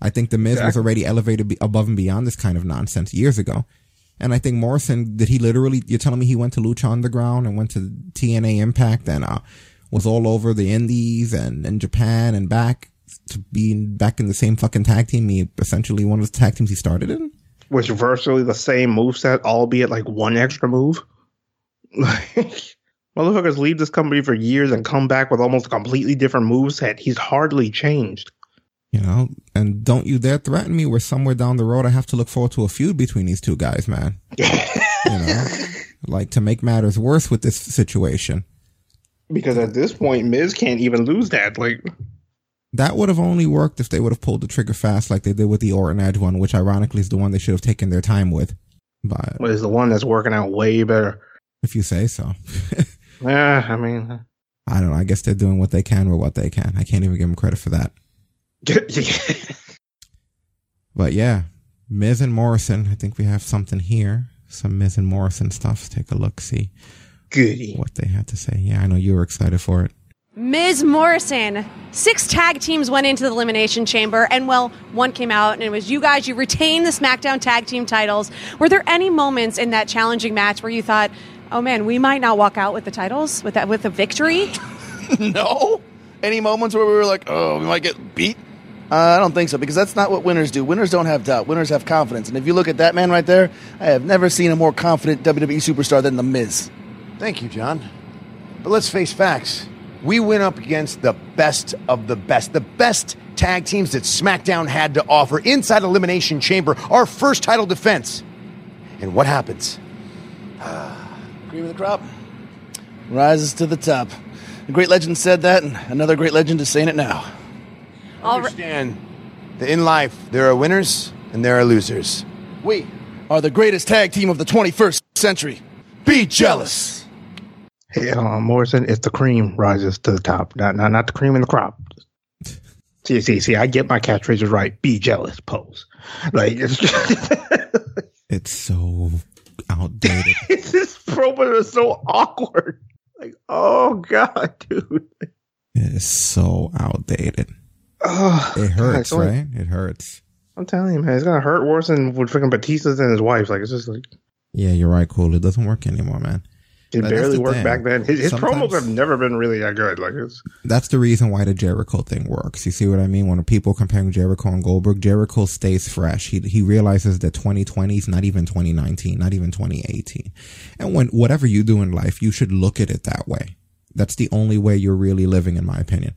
[SPEAKER 2] I think the Miz was already elevated above and beyond this kind of nonsense years ago. And I think Morrison, did he literally, you're telling me he went to Lucha Underground and went to TNA Impact and, uh, was all over the indies and, and Japan and back to being back in the same fucking tag team. He essentially one of the tag teams he started in.
[SPEAKER 3] Which virtually the same moveset, albeit like one extra move. Like, motherfuckers leave this company for years and come back with almost a completely different moveset. He's hardly changed.
[SPEAKER 2] You know, and don't you dare threaten me where somewhere down the road I have to look forward to a feud between these two guys, man. you know, like to make matters worse with this situation.
[SPEAKER 3] Because at this point, Miz can't even lose that. Like,
[SPEAKER 2] That would have only worked if they would have pulled the trigger fast like they did with the Orton Edge one, which ironically is the one they should have taken their time with. But
[SPEAKER 3] it's the one that's working out way better?
[SPEAKER 2] If you say so.
[SPEAKER 3] Yeah, I mean,
[SPEAKER 2] I don't know. I guess they're doing what they can with what they can. I can't even give them credit for that. But yeah, Miz and Morrison. I think we have something here. Some Miz and Morrison stuff. Take a look, see
[SPEAKER 3] goody.
[SPEAKER 2] what they had to say. Yeah, I know you were excited for it.
[SPEAKER 4] Miz Morrison. Six tag teams went into the Elimination Chamber, and well, one came out, and it was you guys. You retained the SmackDown tag team titles. Were there any moments in that challenging match where you thought, "Oh man, we might not walk out with the titles with that with a victory"?
[SPEAKER 5] no. Any moments where we were like, oh, we might get beat?
[SPEAKER 9] Uh, I don't think so because that's not what winners do. Winners don't have doubt. Winners have confidence. And if you look at that man right there, I have never seen a more confident WWE superstar than The Miz.
[SPEAKER 10] Thank you, John. But let's face facts. We went up against the best of the best, the best tag teams that SmackDown had to offer inside Elimination Chamber, our first title defense. And what happens?
[SPEAKER 9] Cream of the crop rises to the top. A great legend said that, and another great legend is saying it now.
[SPEAKER 4] All right.
[SPEAKER 10] Understand that in life, there are winners and there are losers.
[SPEAKER 9] We are the greatest tag team of the 21st century. Be jealous.
[SPEAKER 3] Hey, uh, Morrison, it's the cream rises to the top, not not, not the cream in the crop. See, see, see, I get my catchphrases right. Be jealous, pose. Like it's
[SPEAKER 2] It's so outdated.
[SPEAKER 3] this promo is so awkward. Like, oh god, dude.
[SPEAKER 2] it is so outdated.
[SPEAKER 3] Oh,
[SPEAKER 2] It hurts,
[SPEAKER 3] God,
[SPEAKER 2] right? It hurts.
[SPEAKER 3] I'm telling you, man, it's gonna hurt worse than with freaking Batista's and his wife. Like it's just like
[SPEAKER 2] Yeah, you're right, cool. It doesn't work anymore, man.
[SPEAKER 3] It
[SPEAKER 2] That's
[SPEAKER 3] barely worked
[SPEAKER 2] thing.
[SPEAKER 3] back then. His, his promos have never been really that good. Like it's
[SPEAKER 2] That's the reason why the Jericho thing works. You see what I mean? When people comparing Jericho and Goldberg, Jericho stays fresh. He he realizes that 2020 is not even 2019, not even 2018. And when whatever you do in life, you should look at it that way. That's the only way you're really living, in my opinion.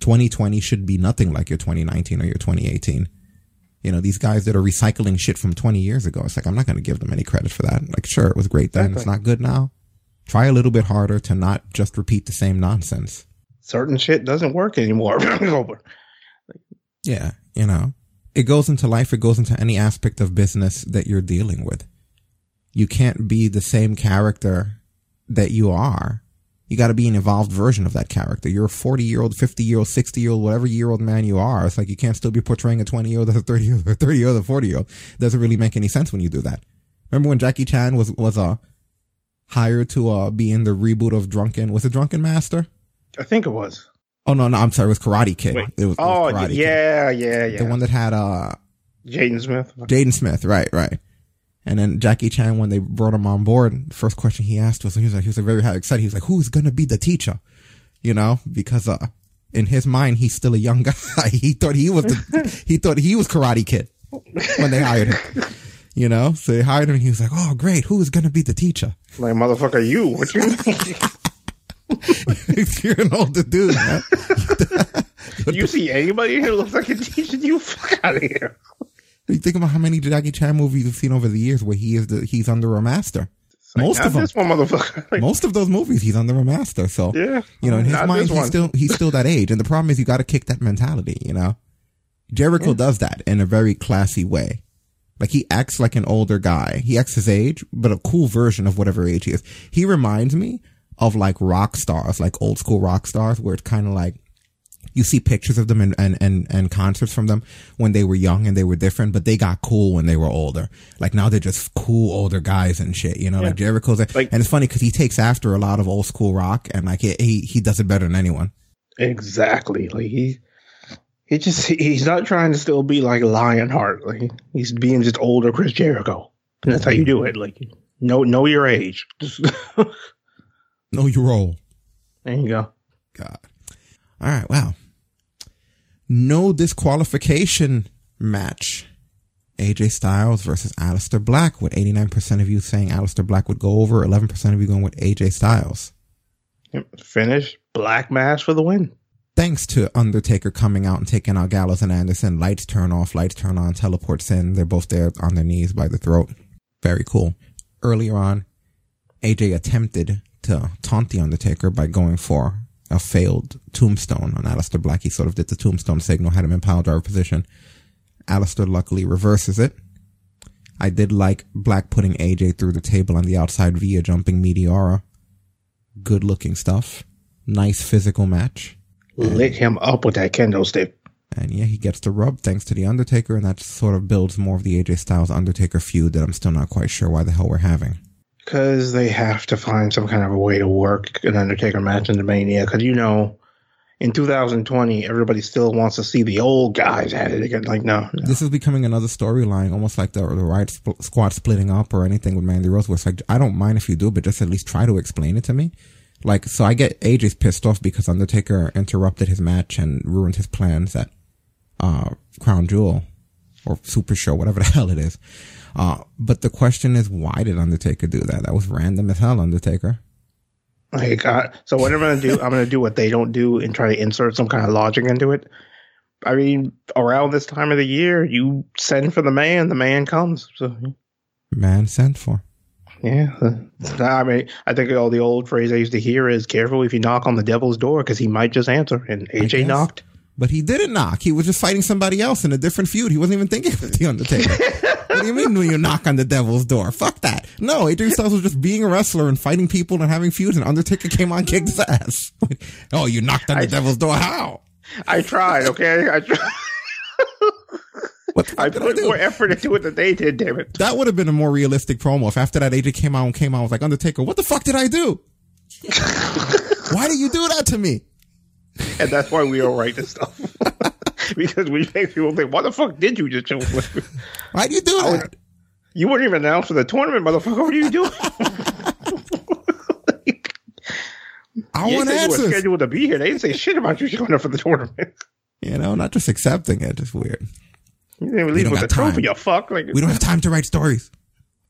[SPEAKER 2] 2020 should be nothing like your 2019 or your 2018. You know, these guys that are recycling shit from 20 years ago. It's like, I'm not going to give them any credit for that. Like, sure, it was great then. It's not good now. Try a little bit harder to not just repeat the same nonsense.
[SPEAKER 3] certain shit doesn't work anymore.
[SPEAKER 2] Yeah, you know, it goes into life, it goes into any aspect of business that you're dealing with. You can't be the same character that you are. You got to be an evolved version of that character. You're a 40 year old, 50 year old, 60 year old, whatever year old man you are. It's like you can't still be portraying a 20 year old a 30 year old, a 30 year old, a 40 year old. It doesn't really make any sense when you do that. Remember when Jackie Chan was, was, uh, hired to, uh, be in the reboot of Drunken, was it Drunken Master?
[SPEAKER 3] I think it was.
[SPEAKER 2] Oh, no, no, I'm sorry. It was Karate Kid.
[SPEAKER 3] Wait.
[SPEAKER 2] It was, it was
[SPEAKER 3] oh
[SPEAKER 2] Karate Kid.
[SPEAKER 3] yeah, yeah, yeah.
[SPEAKER 2] The one that had, uh,
[SPEAKER 3] Jaden Smith.
[SPEAKER 2] Jaden Smith, right, right. And then Jackie Chan, when they brought him on board, the first question he asked was, he was like, he was like very excited. He was like, who's going to be the teacher? You know, because, uh, in his mind, he's still a young guy. he thought he was the, he thought he was Karate Kid when they hired him. You know, so they hired him and he was like, oh, great. Who is going to be the teacher?
[SPEAKER 3] Like motherfucker, you. What you mean?
[SPEAKER 2] You're an older dude, man.
[SPEAKER 3] you see anybody who looks like a teacher? You fuck out of here.
[SPEAKER 2] You think about how many Jackie Chan movies you've seen over the years where he is the, he's under a master.
[SPEAKER 3] Like,
[SPEAKER 2] Most of them.
[SPEAKER 3] This one motherfucker. Like,
[SPEAKER 2] Most of those movies, he's under a master. So
[SPEAKER 3] Yeah.
[SPEAKER 2] you know, in his mind, he's still he's still that age. And the problem is, you got to kick that mentality. You know, Jericho does that in a very classy way. Like he acts like an older guy. He acts his age, but a cool version of whatever age he is. He reminds me of like rock stars, like old school rock stars, where it's kind of like you see pictures of them and, and, and, and concerts from them when they were young and they were different, but they got cool when they were older. Like now they're just cool older guys and shit, you know, like Jericho's,
[SPEAKER 3] Like-
[SPEAKER 2] and it's funny because he takes after a lot of old school rock and like he, he, he does it better than anyone.
[SPEAKER 3] Exactly. Like he, he just he's not trying to still be like Lionheart. Like he's being just older Chris Jericho. And that's how you do it. Like know know your age. Just,
[SPEAKER 2] Know your role.
[SPEAKER 3] there you go.
[SPEAKER 2] God. All right. Wow. No disqualification match. AJ Styles versus Aleister Black with 89% of you saying Aleister Black would go over, 11% of you going with AJ Styles.
[SPEAKER 3] Yep. Finish black mass for the win.
[SPEAKER 2] Thanks to Undertaker coming out and taking out Gallows and Anderson. Lights turn off, lights turn on, teleports in. They're both there on their knees by the throat. Very cool. Earlier on, AJ attempted to taunt the Undertaker by going for a failed tombstone on Aleister Black. He sort of did the tombstone signal, had him in power driver position. Aleister luckily reverses it. I did like Black putting AJ through the table on the outside via jumping Meteora. Good looking stuff. Nice physical match.
[SPEAKER 3] Lit him up with that candlestick.
[SPEAKER 2] And yeah, he gets the rub thanks to the Undertaker, and that sort of builds more of the AJ Styles Undertaker feud that I'm still not quite sure why the hell we're having.
[SPEAKER 3] Because they have to find some kind of a way to work an Undertaker match in the Mania. Because you know, in 2020, everybody still wants to see the old guys at it again. Like, no, no.
[SPEAKER 2] This is becoming another storyline, almost like the the Riot Sp- Squad splitting up or anything with Mandy Rose, where it's like, I don't mind if you do, but just at least try to explain it to me. Like, so I get AJ's pissed off because Undertaker interrupted his match and ruined his plans at, uh, Crown Jewel or Super Show, whatever the hell it is. Uh, but the question is, why did Undertaker do that? That was random as hell, Undertaker.
[SPEAKER 3] Like, uh, so what I'm gonna do, I'm gonna do what they don't do and try to insert some kind of logic into it. I mean, around this time of the year, you send for the man, the man comes. So
[SPEAKER 2] Man sent for.
[SPEAKER 3] Yeah, I mean, I think all the old phrase I used to hear is "careful if you knock on the devil's door because he might just answer." And AJ knocked.
[SPEAKER 2] But he didn't knock. He was just fighting somebody else in a different feud. He wasn't even thinking of the Undertaker. what do you mean when you knock on the devil's door? Fuck that. No, AJ Styles was just being a wrestler and fighting people and having feuds and Undertaker came on kicked his ass. oh, you knocked on the devil's door. How?
[SPEAKER 3] I tried. Okay, I tried.
[SPEAKER 2] What
[SPEAKER 3] I put
[SPEAKER 2] do?
[SPEAKER 3] more effort into it than they did. Damn it!
[SPEAKER 2] That would have been a more realistic promo if after that AJ came out and came out was like, Undertaker, what the fuck did I do? Why did you do that to me?
[SPEAKER 3] And that's why we don't write this stuff because we make people think, why the fuck did you just with?"
[SPEAKER 2] Why do you do that?
[SPEAKER 3] You weren't even announced for the tournament, motherfucker. What are you doing?
[SPEAKER 2] I want
[SPEAKER 3] said you were scheduled to be here. They didn't say shit about you showing up for the tournament.
[SPEAKER 2] You know, not just accepting it, just weird.
[SPEAKER 3] You didn't leave
[SPEAKER 2] don't
[SPEAKER 3] with the
[SPEAKER 2] time.
[SPEAKER 3] trophy. You fuck. Like,
[SPEAKER 2] We don't have time to write stories.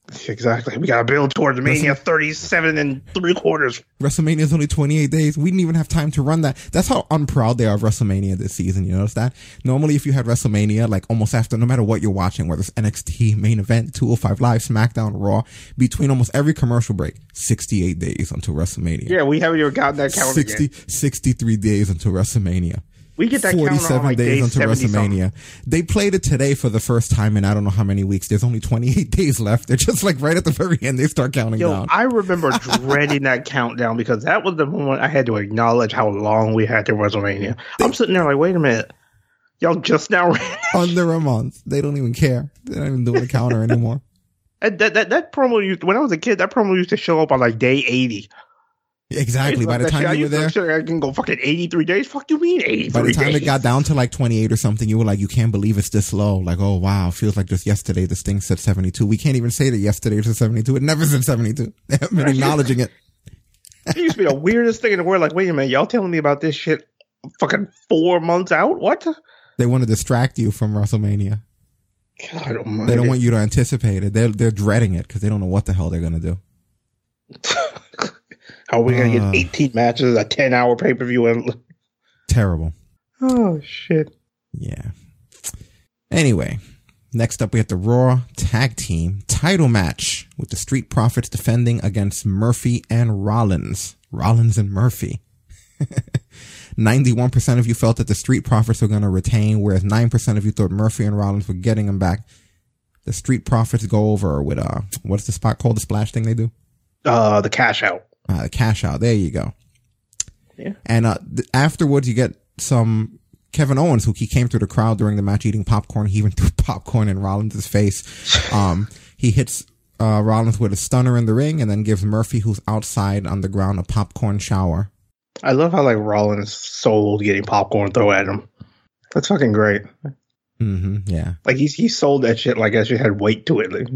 [SPEAKER 3] exactly. We got to build towards Mania 37 and three quarters.
[SPEAKER 2] WrestleMania is only 28 days. We didn't even have time to run that. That's how unproud they are of WrestleMania this season. You notice that? Normally, if you had WrestleMania, like almost after, no matter what you're watching, whether it's NXT, main event, 205 Live, SmackDown, Raw, between almost every commercial break, 68 days until WrestleMania.
[SPEAKER 3] Yeah, we haven't even gotten that count
[SPEAKER 2] 60,
[SPEAKER 3] again.
[SPEAKER 2] 63 days until WrestleMania.
[SPEAKER 3] We get that count on
[SPEAKER 2] 47
[SPEAKER 3] like day
[SPEAKER 2] days until
[SPEAKER 3] 70 something.
[SPEAKER 2] WrestleMania. They played it today for the first time in I don't know how many weeks. There's only 28 days left. They're just like right at the very end. They start counting
[SPEAKER 3] Yo,
[SPEAKER 2] down.
[SPEAKER 3] I remember dreading that countdown because that was the moment I had to acknowledge how long we had to WrestleMania. I'm sitting there like, wait a minute. Y'all just now ran
[SPEAKER 2] Under a month. They don't even care. They don't even do a counter anymore.
[SPEAKER 3] And that, that, that promo used when I was a kid, that promo used to show up on like day 80.
[SPEAKER 2] Exactly. By the
[SPEAKER 3] That shit,
[SPEAKER 2] time you were there,
[SPEAKER 3] say I can go fucking 83 days. Fuck you mean 83
[SPEAKER 2] by the time
[SPEAKER 3] days?
[SPEAKER 2] it got down to like 28 or something, you were like, you can't believe it's this low. Like, oh wow, feels like just yesterday this thing said 72. We can't even say that yesterday it said 72. It never said 72. They haven't been acknowledging it.
[SPEAKER 3] it used to be the weirdest thing in the world. Like, wait a minute, y'all telling me about this shit fucking four months out? What?
[SPEAKER 2] They want to distract you from WrestleMania.
[SPEAKER 3] God almighty.
[SPEAKER 2] They don't want you to anticipate it. They're, they're dreading it because they don't know what the hell they're going to do.
[SPEAKER 3] How are we going to
[SPEAKER 2] Uh.
[SPEAKER 3] get 18 matches, a 10 hour pay per view? And
[SPEAKER 2] Terrible.
[SPEAKER 3] oh, shit.
[SPEAKER 2] Yeah. Anyway, next up we have the Raw Tag Team title match with the Street Profits defending against Murphy and Rollins. Rollins and Murphy. 91% of you felt that the Street Profits were going to retain, whereas 9% of you thought Murphy and Rollins were getting them back. The Street Profits go over with, uh, what's the spot called? The splash thing they do?
[SPEAKER 3] Uh, the cash out.
[SPEAKER 2] Uh, the cash out. There you go.
[SPEAKER 3] Yeah.
[SPEAKER 2] And uh, th- afterwards, you get some Kevin Owens, who he came through the crowd during the match eating popcorn. He even threw popcorn in Rollins' face. Um, he hits uh, Rollins with a stunner in the ring, and then gives Murphy, who's outside on the ground, a popcorn shower.
[SPEAKER 3] I love how like Rollins sold getting popcorn thrown at him. That's fucking great.
[SPEAKER 2] hmm Yeah,
[SPEAKER 3] Like he's he sold that shit like that shit had weight to it. Like,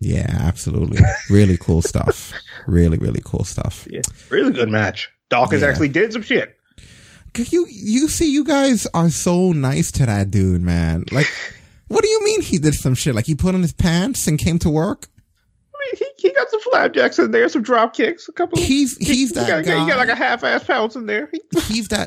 [SPEAKER 2] yeah, absolutely. really cool stuff. Really, really cool stuff.
[SPEAKER 3] yeah, really good match. Dawkins
[SPEAKER 2] Yeah.
[SPEAKER 3] actually did some shit.
[SPEAKER 2] You you see, you guys are so nice to that dude, man. Like, what do you mean he did some shit? Like he put on his pants and came to work?
[SPEAKER 3] He, he got some flapjacks in there, some drop kicks, a couple. Of,
[SPEAKER 2] He's he's
[SPEAKER 3] he,
[SPEAKER 2] that
[SPEAKER 3] got,
[SPEAKER 2] guy.
[SPEAKER 3] he got like a half ass pounce in there.
[SPEAKER 2] he's that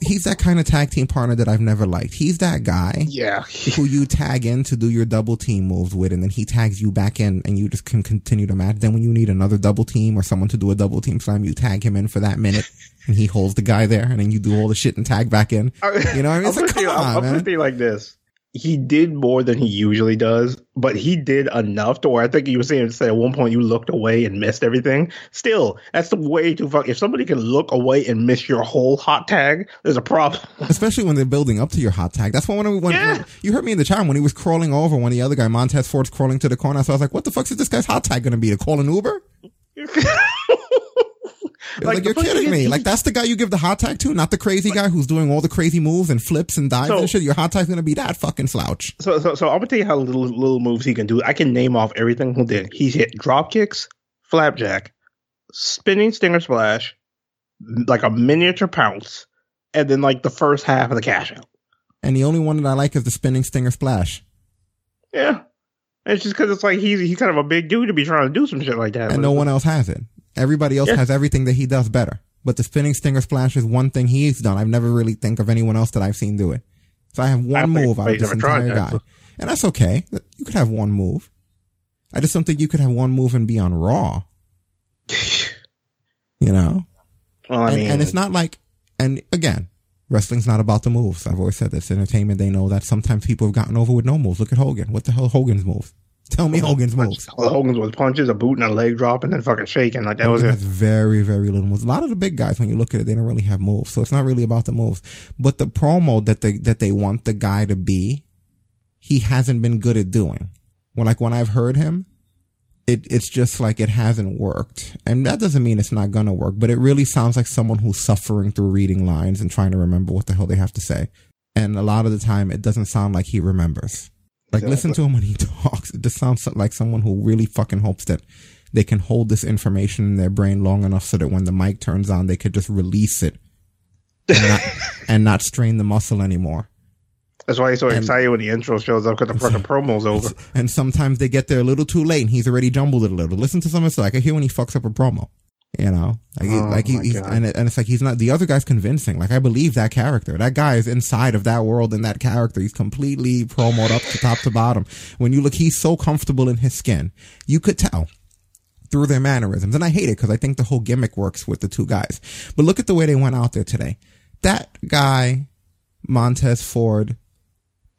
[SPEAKER 2] he's that kind of tag team partner that I've never liked. He's that guy
[SPEAKER 3] yeah,
[SPEAKER 2] who you tag in to do your double team moves with, and then he tags you back in, and you just can continue to match. Then when you need another double team or someone to do a double team slam, you tag him in for that minute, and he holds the guy there, and then you do all the shit and tag back in. You know what I mean? It's
[SPEAKER 3] I'm
[SPEAKER 2] like, come
[SPEAKER 3] I'm,
[SPEAKER 2] on,
[SPEAKER 3] I'm
[SPEAKER 2] man.
[SPEAKER 3] be like this. He did more than he usually does, but he did enough to where I think you were saying say at one point you looked away and missed everything. Still, that's the way too fuck. If somebody can look away and miss your whole hot tag, there's a problem.
[SPEAKER 2] Especially when they're building up to your hot tag. That's when, when, when,
[SPEAKER 3] Yeah.
[SPEAKER 2] when- you heard me in the chat when he was crawling over when the other guy, Montez Ford's crawling to the corner. So I was like, what the fuck is this guy's hot tag going to be? To call an Uber? Like,
[SPEAKER 3] Like,
[SPEAKER 2] you're kidding me.
[SPEAKER 3] he-
[SPEAKER 2] Like that's the guy you give the hot tag to, not the crazy guy who's doing all the crazy moves and flips and dives
[SPEAKER 3] So-
[SPEAKER 2] and shit. Your hot tag's gonna be that fucking slouch.
[SPEAKER 3] So, so, so I'm gonna tell you how little little moves he can do. I can name off everything he did. He's hit drop kicks, flapjack, spinning stinger splash, like a miniature pounce, and then like the first half of the cash out.
[SPEAKER 2] And the only one that I like is the spinning stinger splash.
[SPEAKER 3] Yeah. It's just because it's like he's he's kind of a big dude to be trying to do some shit like that.
[SPEAKER 2] And no one else has it. Everybody else
[SPEAKER 3] Yeah.
[SPEAKER 2] has everything that he does better. But the spinning stinger splash is one thing he's done. I've never really think of anyone else that I've seen do it. So I have one
[SPEAKER 3] don't
[SPEAKER 2] move out of this entire guy. And that's okay. You could have one move. I just don't think you could have one move and be on Raw. You know?
[SPEAKER 3] Well, I
[SPEAKER 2] and,
[SPEAKER 3] mean,
[SPEAKER 2] and it's not like, and again, wrestling's not about the moves. I've always said this. Entertainment, they know that sometimes people have gotten over with no moves. Look at Hogan. What the hell Hogan's moves? Tell me Hogan's moves.
[SPEAKER 3] All Hogan's was punches, a boot, and a leg drop, and then fucking shaking. Like that was it.
[SPEAKER 2] very, very little moves. A lot of the big guys, when you look at it, they don't really have moves. So it's not really about the moves. But the promo that they, that they want the guy to be, he hasn't been good at doing. When like when I've heard him, it, it's just like it hasn't worked. And that doesn't mean it's not gonna work, but it really sounds like someone who's suffering through reading lines and trying to remember what the hell they have to say. And a lot of the time, it doesn't sound like he remembers. Like, listen to him when he talks. It just sounds like someone who really fucking hopes that they can hold this information in their brain long enough so that when the mic turns on, they could just release it and not, and not strain the muscle anymore.
[SPEAKER 3] That's why he's so
[SPEAKER 2] And-
[SPEAKER 3] excited when the intro shows up because the fucking promo's over.
[SPEAKER 2] And sometimes they get there a little too late and he's already jumbled it a little. Listen to some of it's like I can hear when he fucks up a promo. You know, like, he,
[SPEAKER 3] Oh,
[SPEAKER 2] like he, he's, and, it, and it's like he's not, the other guy's convincing. Like I believe that character. That guy is inside of that world and that character. He's completely promoed up to top to bottom. When you look, he's so comfortable in his skin. You could tell through their mannerisms. And I hate it because I think the whole gimmick works with the two guys. But look at the way they went out there today. That guy, Montez Ford,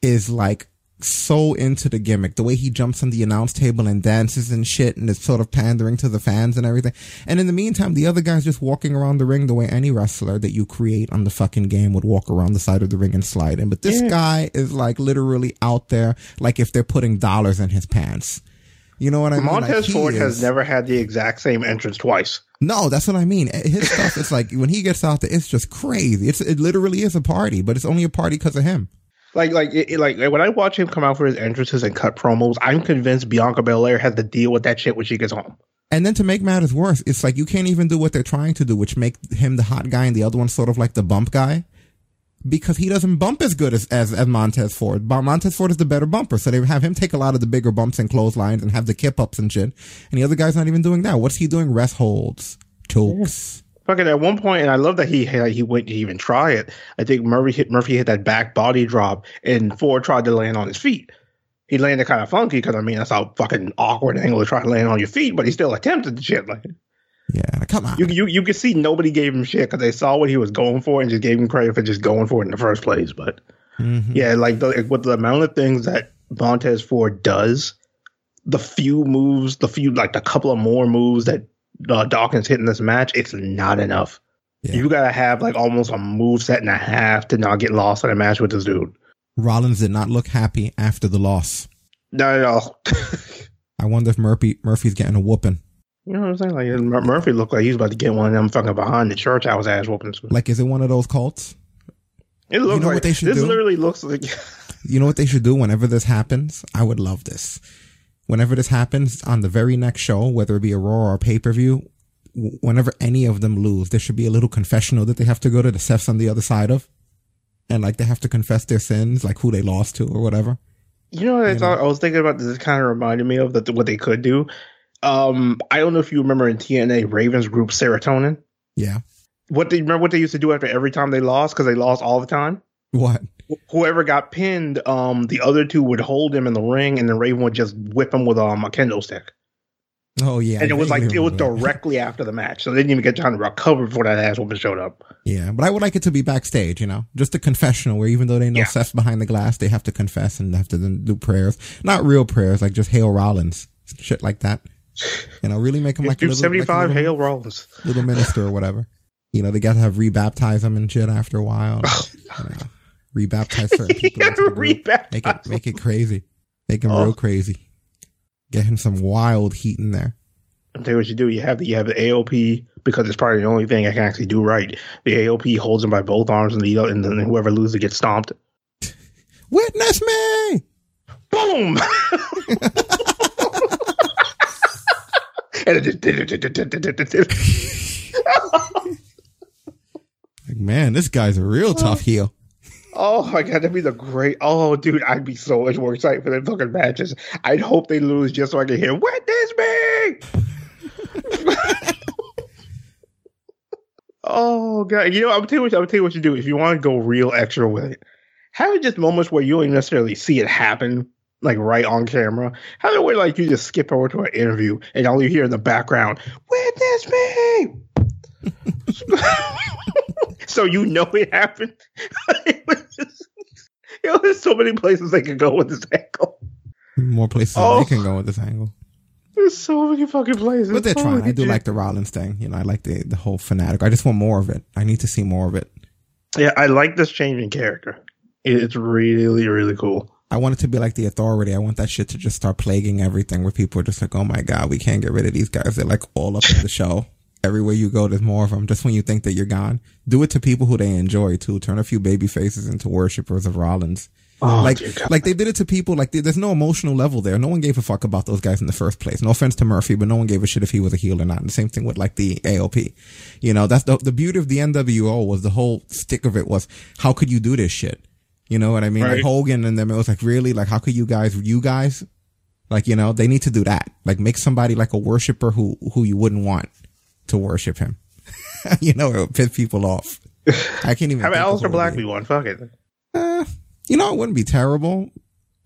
[SPEAKER 2] is like so into the gimmick. The way he jumps on the announce table and dances and shit and is sort of pandering to the fans and everything. And in the meantime, the other guy's just walking around the ring the way any wrestler that you create on the fucking game would walk around the side of the ring and slide in. But this
[SPEAKER 3] Yeah.
[SPEAKER 2] guy is like literally out there like if they're putting dollars in his pants. You know what I mean?
[SPEAKER 3] Montez
[SPEAKER 2] he
[SPEAKER 3] Ford has never had the exact same entrance twice.
[SPEAKER 2] no, that's what I mean. Eh, his stuff is like when he gets out there, it's just crazy. It's it literally is a party, but it's only a party because of him.
[SPEAKER 3] Like, like, it, like when I watch him come out for his entrances and cut promos, I'm convinced Bianca Belair has to deal with that shit when she gets home.
[SPEAKER 2] And then to make matters worse, it's like you can't even do what they're trying to do, which make him the hot guy and the other one sort of like the bump guy. Because he doesn't bump as good as, as, as Montez Ford. But Montez Ford is the better bumper. So they have him take a lot of the bigger bumps and clotheslines and have the kip ups and shit. And the other guy's not even doing that. What's he doing? Rest holds, chokes.
[SPEAKER 3] Fucking at one point, and I love that he he went to even try it. I think Murphy hit Murphy hit that back body drop, and Ford tried to land on his feet. He landed kind of funky because I mean that's how fucking awkward angle to try to land on your feet, but he still attempted the shit. Like
[SPEAKER 2] Yeah, come on.
[SPEAKER 3] you, you, you could see nobody gave him shit because they saw what he was going for and just gave him credit for just going for it in the first place. But
[SPEAKER 2] Mhm.
[SPEAKER 3] yeah, like the, with the amount of things that Montez Ford does, the few moves, the few like the couple of more moves that uh, Dawkins hitting this match, it's not enough.
[SPEAKER 2] Yeah.
[SPEAKER 3] You gotta have like almost a move set and a half to not get lost in a match with this dude.
[SPEAKER 2] Rollins did not look happy after the loss.
[SPEAKER 3] No, no.
[SPEAKER 2] I wonder if Murphy Murphy's getting a whooping.
[SPEAKER 3] you know what I'm saying? Like Mur- Murphy looked like he's about to get one of them fucking behind the church house ass whoopings.
[SPEAKER 2] Like, is it one of those cults?
[SPEAKER 3] It looks
[SPEAKER 2] know
[SPEAKER 3] like
[SPEAKER 2] what they should
[SPEAKER 3] this
[SPEAKER 2] do?
[SPEAKER 3] literally looks like
[SPEAKER 2] You know what they should do whenever this happens? I would love this. Whenever this happens on the very next show, whether it be a Raw or a pay per view, whenever any of them lose, there should be a little confessional that they have to go to the Seth's on the other side of. And like they have to confess their sins, like who they lost to or whatever.
[SPEAKER 3] You know what I
[SPEAKER 2] You
[SPEAKER 3] thought? I was thinking about this. It kind of reminded me of that what they could do. Um, I don't know if you remember in TNA Ravens group Serotonin.
[SPEAKER 2] Yeah.
[SPEAKER 3] What do you remember what they used to do after every time they lost because they lost all the time.
[SPEAKER 2] What?
[SPEAKER 3] Wh- Whoever got pinned, um, the other two would hold him in the ring, and then Raven would just whip him with um, a kendo stick.
[SPEAKER 2] Oh yeah.
[SPEAKER 3] and it was like it was directly after the match, so they didn't even get time to recover before that ass woman showed up.
[SPEAKER 2] Yeah, but I would like it to be backstage, you know, just a confessional where even though they know
[SPEAKER 3] Yeah.
[SPEAKER 2] Seth's behind the glass, they have to confess and have to then do prayers, not real prayers, like just Hail Rollins, shit like that. You know, really make him like a
[SPEAKER 3] Do
[SPEAKER 2] little,
[SPEAKER 3] seventy
[SPEAKER 2] like a little,
[SPEAKER 3] Hail Rollins.
[SPEAKER 2] little minister or whatever. You know, they got to have rebaptize them and shit after a while. You know, rebaptize certain people.
[SPEAKER 3] Yeah,
[SPEAKER 2] into the
[SPEAKER 3] rebaptize
[SPEAKER 2] Make it make it crazy. Make him
[SPEAKER 3] Oh.
[SPEAKER 2] real crazy. Get him some wild heat in there.
[SPEAKER 3] I'll tell you what you do. You have the you have the AOP because it's probably the only thing I can actually do right. The AOP holds him by both arms, and the and then whoever loses gets stomped.
[SPEAKER 2] Witness me.
[SPEAKER 3] Boom! and it
[SPEAKER 2] Like, man, this guy's a real tough heel.
[SPEAKER 3] Oh my god, that'd be the great. Oh, dude, I'd be so much more excited for them fucking matches. I'd hope they lose just so I can hear "Witness me." oh god, you know, I'm telling you what, I'm tell you what you do if you want to go real extra with it. Have it just moments where you don't necessarily see it happen, like right on camera. Have it where like you just skip over to an interview and all you hear in the background, "Witness me." so you know it happened. it, was just, it was so many places they could go with this angle.
[SPEAKER 2] More places
[SPEAKER 3] Oh.
[SPEAKER 2] they can go with this angle.
[SPEAKER 3] There's so many fucking places.
[SPEAKER 2] But they're
[SPEAKER 3] Oh,
[SPEAKER 2] trying. I do
[SPEAKER 3] yeah.
[SPEAKER 2] like the Rollins thing. You know, I like the the whole fanatic. I just want more of it. I need to see more of it.
[SPEAKER 3] Yeah, I like this change in character. It's really, really cool.
[SPEAKER 2] I want it to be like the authority. I want that shit to just start plaguing everything where people are just like, oh my God, we can't get rid of these guys. They're like all up in the show. Everywhere you go, there's more of them. Just when you think that you're gone, do it to people who they enjoy too. Turn a few baby faces into worshippers of Rollins.
[SPEAKER 3] Oh,
[SPEAKER 2] like, like they did it to people. Like, there- there's no emotional level there. No one gave a fuck about those guys in the first place. No offense to Murphy, but no one gave a shit if he was a heel or not. And the same thing with like the AOP. You know, that's the the beauty of the NWO was the whole stick of it was how could you do this shit? You know what I mean? Like Hogan and them, it was like really like how could you guys, you guys, like you know, they need to do that. Like make somebody like a worshiper who who you wouldn't want to worship him. you know, it would piss people off. I can't even.
[SPEAKER 3] How about
[SPEAKER 2] think of
[SPEAKER 3] Aleister
[SPEAKER 2] who it would
[SPEAKER 3] Black
[SPEAKER 2] be.
[SPEAKER 3] one? Fuck it.
[SPEAKER 2] Uh, you know, it wouldn't be terrible.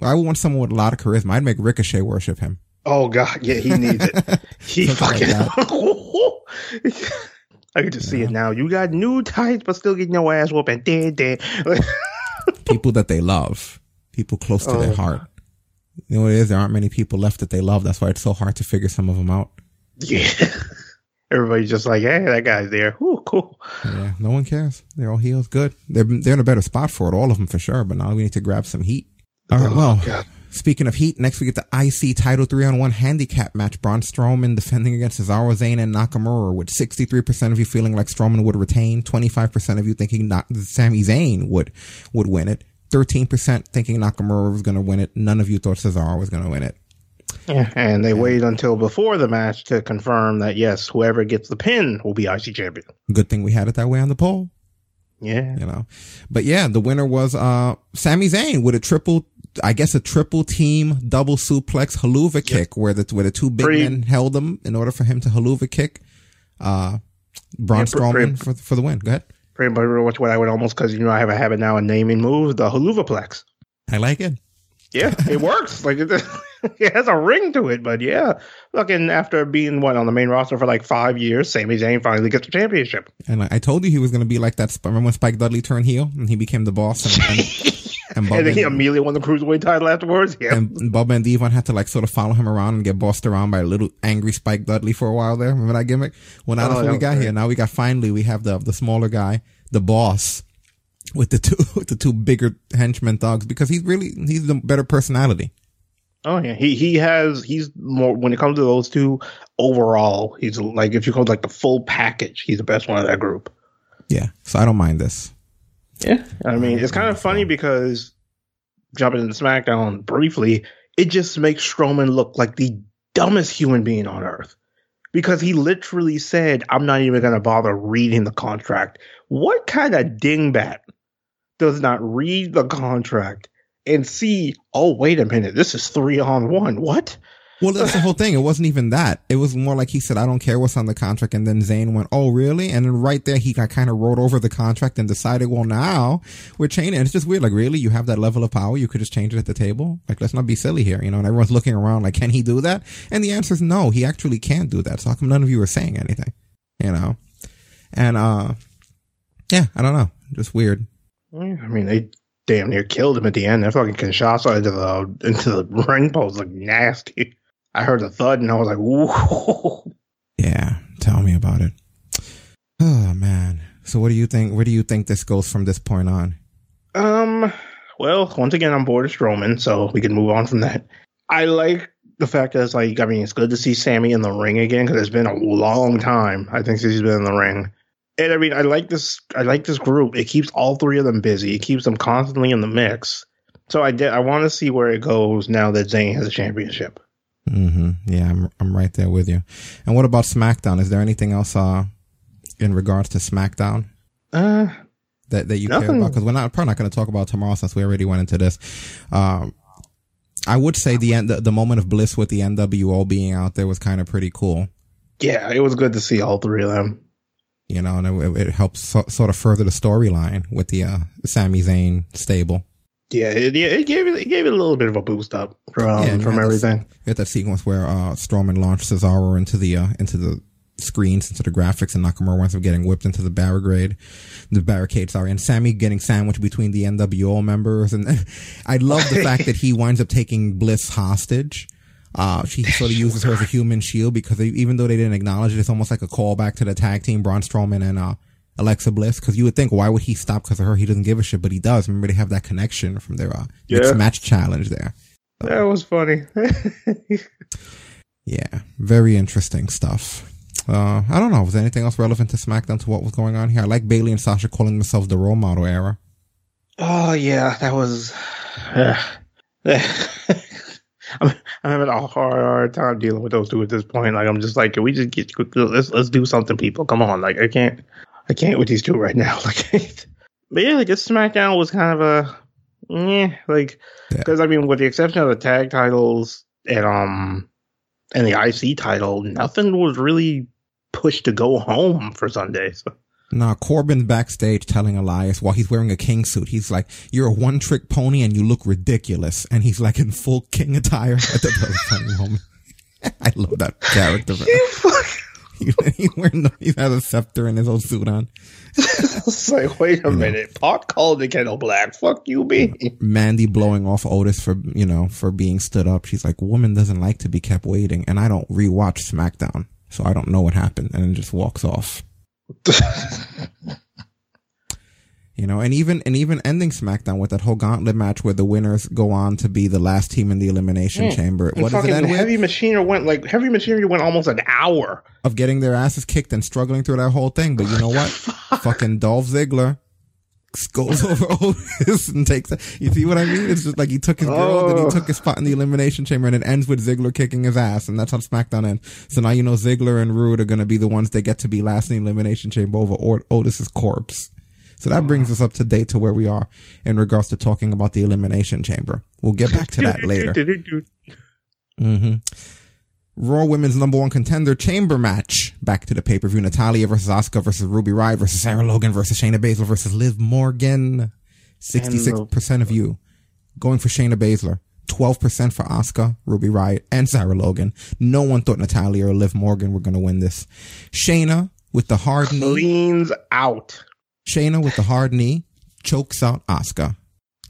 [SPEAKER 2] I would want someone with a lot of charisma. I'd make Ricochet worship him.
[SPEAKER 3] Oh god, yeah, he needs it. He fucking. I can just see it now. You got new tights, but still getting your ass whooping. Did did.
[SPEAKER 2] People that they love, people close to their
[SPEAKER 3] Oh.
[SPEAKER 2] heart. You know what it is? There aren't many people left that they love. That's why it's so hard to figure some of them out.
[SPEAKER 3] Yeah. Everybody's just like, hey, that guy's there. Ooh, cool.
[SPEAKER 2] Yeah, no one cares. They're all heels. Good. They're they're in a better spot for it, all of them for sure. But now we need to grab some heat. All right.
[SPEAKER 3] Oh,
[SPEAKER 2] Well,
[SPEAKER 3] God.
[SPEAKER 2] speaking of heat, next we get the IC title three on one handicap match. Braun Strowman defending against Cesaro, Zayn, and Nakamura. With sixty three percent of you feeling like Strowman would retain, twenty five percent of you thinking not Sami Zayn would would win it. Thirteen percent thinking Nakamura was going to win it. None of you thought Cesaro was going to win it.
[SPEAKER 3] Yeah, and they wait until before the match to confirm that yes, whoever gets the pin will be IC champion.
[SPEAKER 2] Good thing we had it that way on the poll.
[SPEAKER 3] Yeah.
[SPEAKER 2] you know. But yeah, the winner was uh Sami Zayn with a triple, I guess a triple team double suplex helluva kick, where the where the two big
[SPEAKER 3] Pretty-
[SPEAKER 2] men held him in order for him to helluva kick. Uh, Braun
[SPEAKER 3] Yeah,
[SPEAKER 2] Strowman
[SPEAKER 3] pretty-
[SPEAKER 2] for for the win. Go ahead.
[SPEAKER 3] Pretty much what I would almost because you know I have a habit now of naming moves the Helluvaplex.
[SPEAKER 2] I like it.
[SPEAKER 3] Yeah, it works. Like it, it has a ring to it, but yeah. Looking after being what on the main roster for like five years, Sami Zayn finally gets the championship.
[SPEAKER 2] And I, I told you he was going to be like that. Remember when Spike Dudley turned heel and he became the boss and, and, and,
[SPEAKER 3] And then he immediately won the cruiserweight title afterwards. Yeah.
[SPEAKER 2] and Bubba and D-Von had to like sort of follow him around and get bossed around by a little angry Spike Dudley for a while there. Remember that gimmick? Well, now
[SPEAKER 3] Oh,
[SPEAKER 2] that's
[SPEAKER 3] that
[SPEAKER 2] what we got
[SPEAKER 3] great.
[SPEAKER 2] here. Now we got finally we have the the smaller guy, the boss, with the two with the two bigger henchmen thugs because he's really he's the better personality.
[SPEAKER 3] Oh yeah, he he has he's more when it comes to those two overall. He's like if you call it like the full package, he's the best one of that group.
[SPEAKER 2] Yeah, so I don't mind this.
[SPEAKER 3] Yeah, I mean it's kind of funny because jumping into SmackDown briefly, it just makes Strowman look like the dumbest human being on earth because he literally said, "I'm not even going to bother reading the contract." What kind of dingbat does not read the contract and see? Oh, wait a minute, this is three on one. What?
[SPEAKER 2] Well, that's the whole thing. It wasn't even that. It was more like he said, "I don't care what's on the contract," and then Zayn went, "Oh, really?" And then right there, he got kind of rolled over the contract and decided, "Well, now we're changing." And it's just weird. Like, really, you have that level of power? You could just change it at the table. Like, let's not be silly here, you know. And everyone's looking around, like, can he do that? And the answer is no. He actually can't do that. So how come none of you are saying anything? You know. And uh, yeah, I don't know. Just weird.
[SPEAKER 3] I mean, they damn near killed him at the end. That fucking Kinshasa into the into the ring post looked nasty. I heard the thud and I was like, "Ooh."
[SPEAKER 2] Yeah, tell me about it. Oh man. So what do you think? Where do you think this goes from this point on?
[SPEAKER 3] Um. Well, once again, I'm bored of Strowman, so we can move on from that. I like the fact that it's like, I mean, it's good to see Sami in the ring again because it's been a long time. I think since he's been in the ring. And I mean, I like this. I like this group. It keeps all three of them busy. It keeps them constantly in the mix. So I did. I want to see where it goes now that Zayn has a championship.
[SPEAKER 2] Mm-hmm. Yeah, I'm I'm right there with you. And what about SmackDown? Is there anything else uh in regards to SmackDown?
[SPEAKER 3] Uh,
[SPEAKER 2] that, that you care about? Because we're not probably not going to talk about tomorrow since we already went into this. Um, I would say the end, the, the moment of bliss with the NWO being out there was kind of pretty cool.
[SPEAKER 3] Yeah, it was good to see all three of them.
[SPEAKER 2] You know, and it, it helps so, sort of further the storyline with the uh, Sami Zayn stable.
[SPEAKER 3] Yeah, it, yeah, it gave it, it gave it a little bit of a boost up from
[SPEAKER 2] Yeah,
[SPEAKER 3] from
[SPEAKER 2] you had this-
[SPEAKER 3] everything.
[SPEAKER 2] Had that sequence where uh, Strowman launched Cesaro into the uh, into the screens, into the graphics, and Nakamura winds up getting whipped into the barricade, the barricade. Sorry, and Sami getting sandwiched between the NWO members, and I love the fact that he winds up taking Bliss hostage. Uh, she sort of uses her as a human shield because they, even though they didn't acknowledge it, it's almost like a callback to the tag team, Braun Strowman and uh, Alexa Bliss. Because you would think, why would he stop because of her? He doesn't give a shit, but he does. Remember, they have that connection from their uh,
[SPEAKER 3] Yeah.
[SPEAKER 2] match challenge there.
[SPEAKER 3] That was funny.
[SPEAKER 2] Yeah, very interesting stuff. Uh, I don't know. Was there anything else relevant to SmackDown to what was going on here? I like Bayley and Sasha calling themselves the role model era.
[SPEAKER 3] oh yeah, that was. I'm, I'm having a hard, hard time dealing with those two at this point. Like I'm just like, can we just get let's let's do something, people? Come on, like I can't, I can't with these two right now. Like, but yeah, like this SmackDown was kind of a, yeah, like because I mean, with the exception of the tag titles and um and the IC title, nothing was really pushed to go home for Sunday. So.
[SPEAKER 2] Nah, Corbin's backstage telling Elias while he's wearing a king suit. He's like, "You're a one trick pony and you look ridiculous." And he's like in full king attire. I thought that was funny moment. I love that character. he, he wearing the, he has a scepter and his old suit on.
[SPEAKER 3] it's like, wait a minute. Pot called the kettle black. Fuck you, me.
[SPEAKER 2] Mandy blowing off Otis for you know for being stood up. She's like, "Woman doesn't like to be kept waiting," and I don't rewatch SmackDown, so I don't know what happened, and then just walks off. You know, and even and even ending SmackDown with that whole gauntlet match where the winners go on to be the last team in the elimination hmm. chamber.
[SPEAKER 3] And
[SPEAKER 2] What does it end with?
[SPEAKER 3] Heavy Machinery went like Heavy Machinery went almost an hour.
[SPEAKER 2] Of getting their asses kicked and struggling through that whole thing. But you know what? Fucking Dolph Ziggler goes over Otis and takes it. You see what I mean? It's just like he took his girl, then
[SPEAKER 3] Oh.
[SPEAKER 2] he took his spot in the elimination chamber, and it ends with Ziggler kicking his ass, and that's how SmackDown ends. So now you know Ziggler and Roode are going to be the ones that get to be last in the elimination chamber over or- Otis's corpse. So that brings us up to date to where we are in regards to talking about the elimination chamber. We'll get back to that later. hmm Raw Women's number one contender chamber match. Back to the pay per view: Natalya versus Asuka versus Ruby Riott versus Sarah Logan versus Shayna Baszler versus Liv Morgan. Sixty six percent of you going for Shayna Baszler. Twelve percent for Asuka, Ruby Riott, and Sarah Logan. No one thought Natalya or Liv Morgan were going to win this. Shayna with the hard knee
[SPEAKER 3] leans out.
[SPEAKER 2] Shayna with the hard knee chokes out Asuka,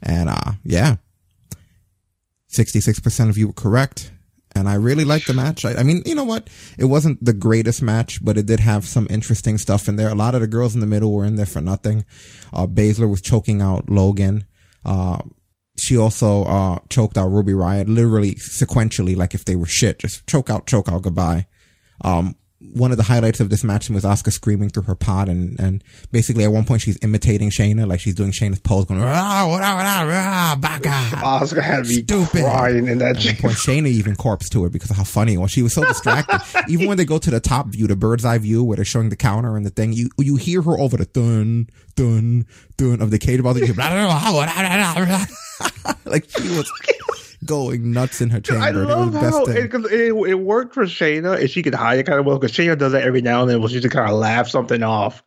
[SPEAKER 2] and uh, yeah, sixty six percent of you were correct. And I really liked the match. I, I mean, you know what? It wasn't the greatest match, but it did have some interesting stuff in there. A lot of the girls in the middle were in there for nothing. Uh, Baszler was choking out Logan. Uh, she also, uh, choked out Ruby Riott, literally sequentially, like if they were shit, just choke out, choke out, goodbye. Um, one of the highlights of this match was Asuka screaming through her pod and, and basically at one point she's imitating Shayna, like she's doing Shayna's pose going, rah, rah, rah, rah, baka.
[SPEAKER 3] Ah, Asuka had to be
[SPEAKER 2] Stupid.
[SPEAKER 3] crying in that
[SPEAKER 2] At one point, Shayna even corpsed to her because of how funny it was. She was so distracted. even when they go to the top view, the bird's eye view where they're showing the counter and the thing, you you hear her over the dun dun dun of the cage ball. Like she was going nuts in her chamber.
[SPEAKER 3] I
[SPEAKER 2] it
[SPEAKER 3] love
[SPEAKER 2] best
[SPEAKER 3] how
[SPEAKER 2] thing.
[SPEAKER 3] it, it worked for Shayna and she could hide it kind of well because Shayna does that every now and then where she just kind of laugh something off.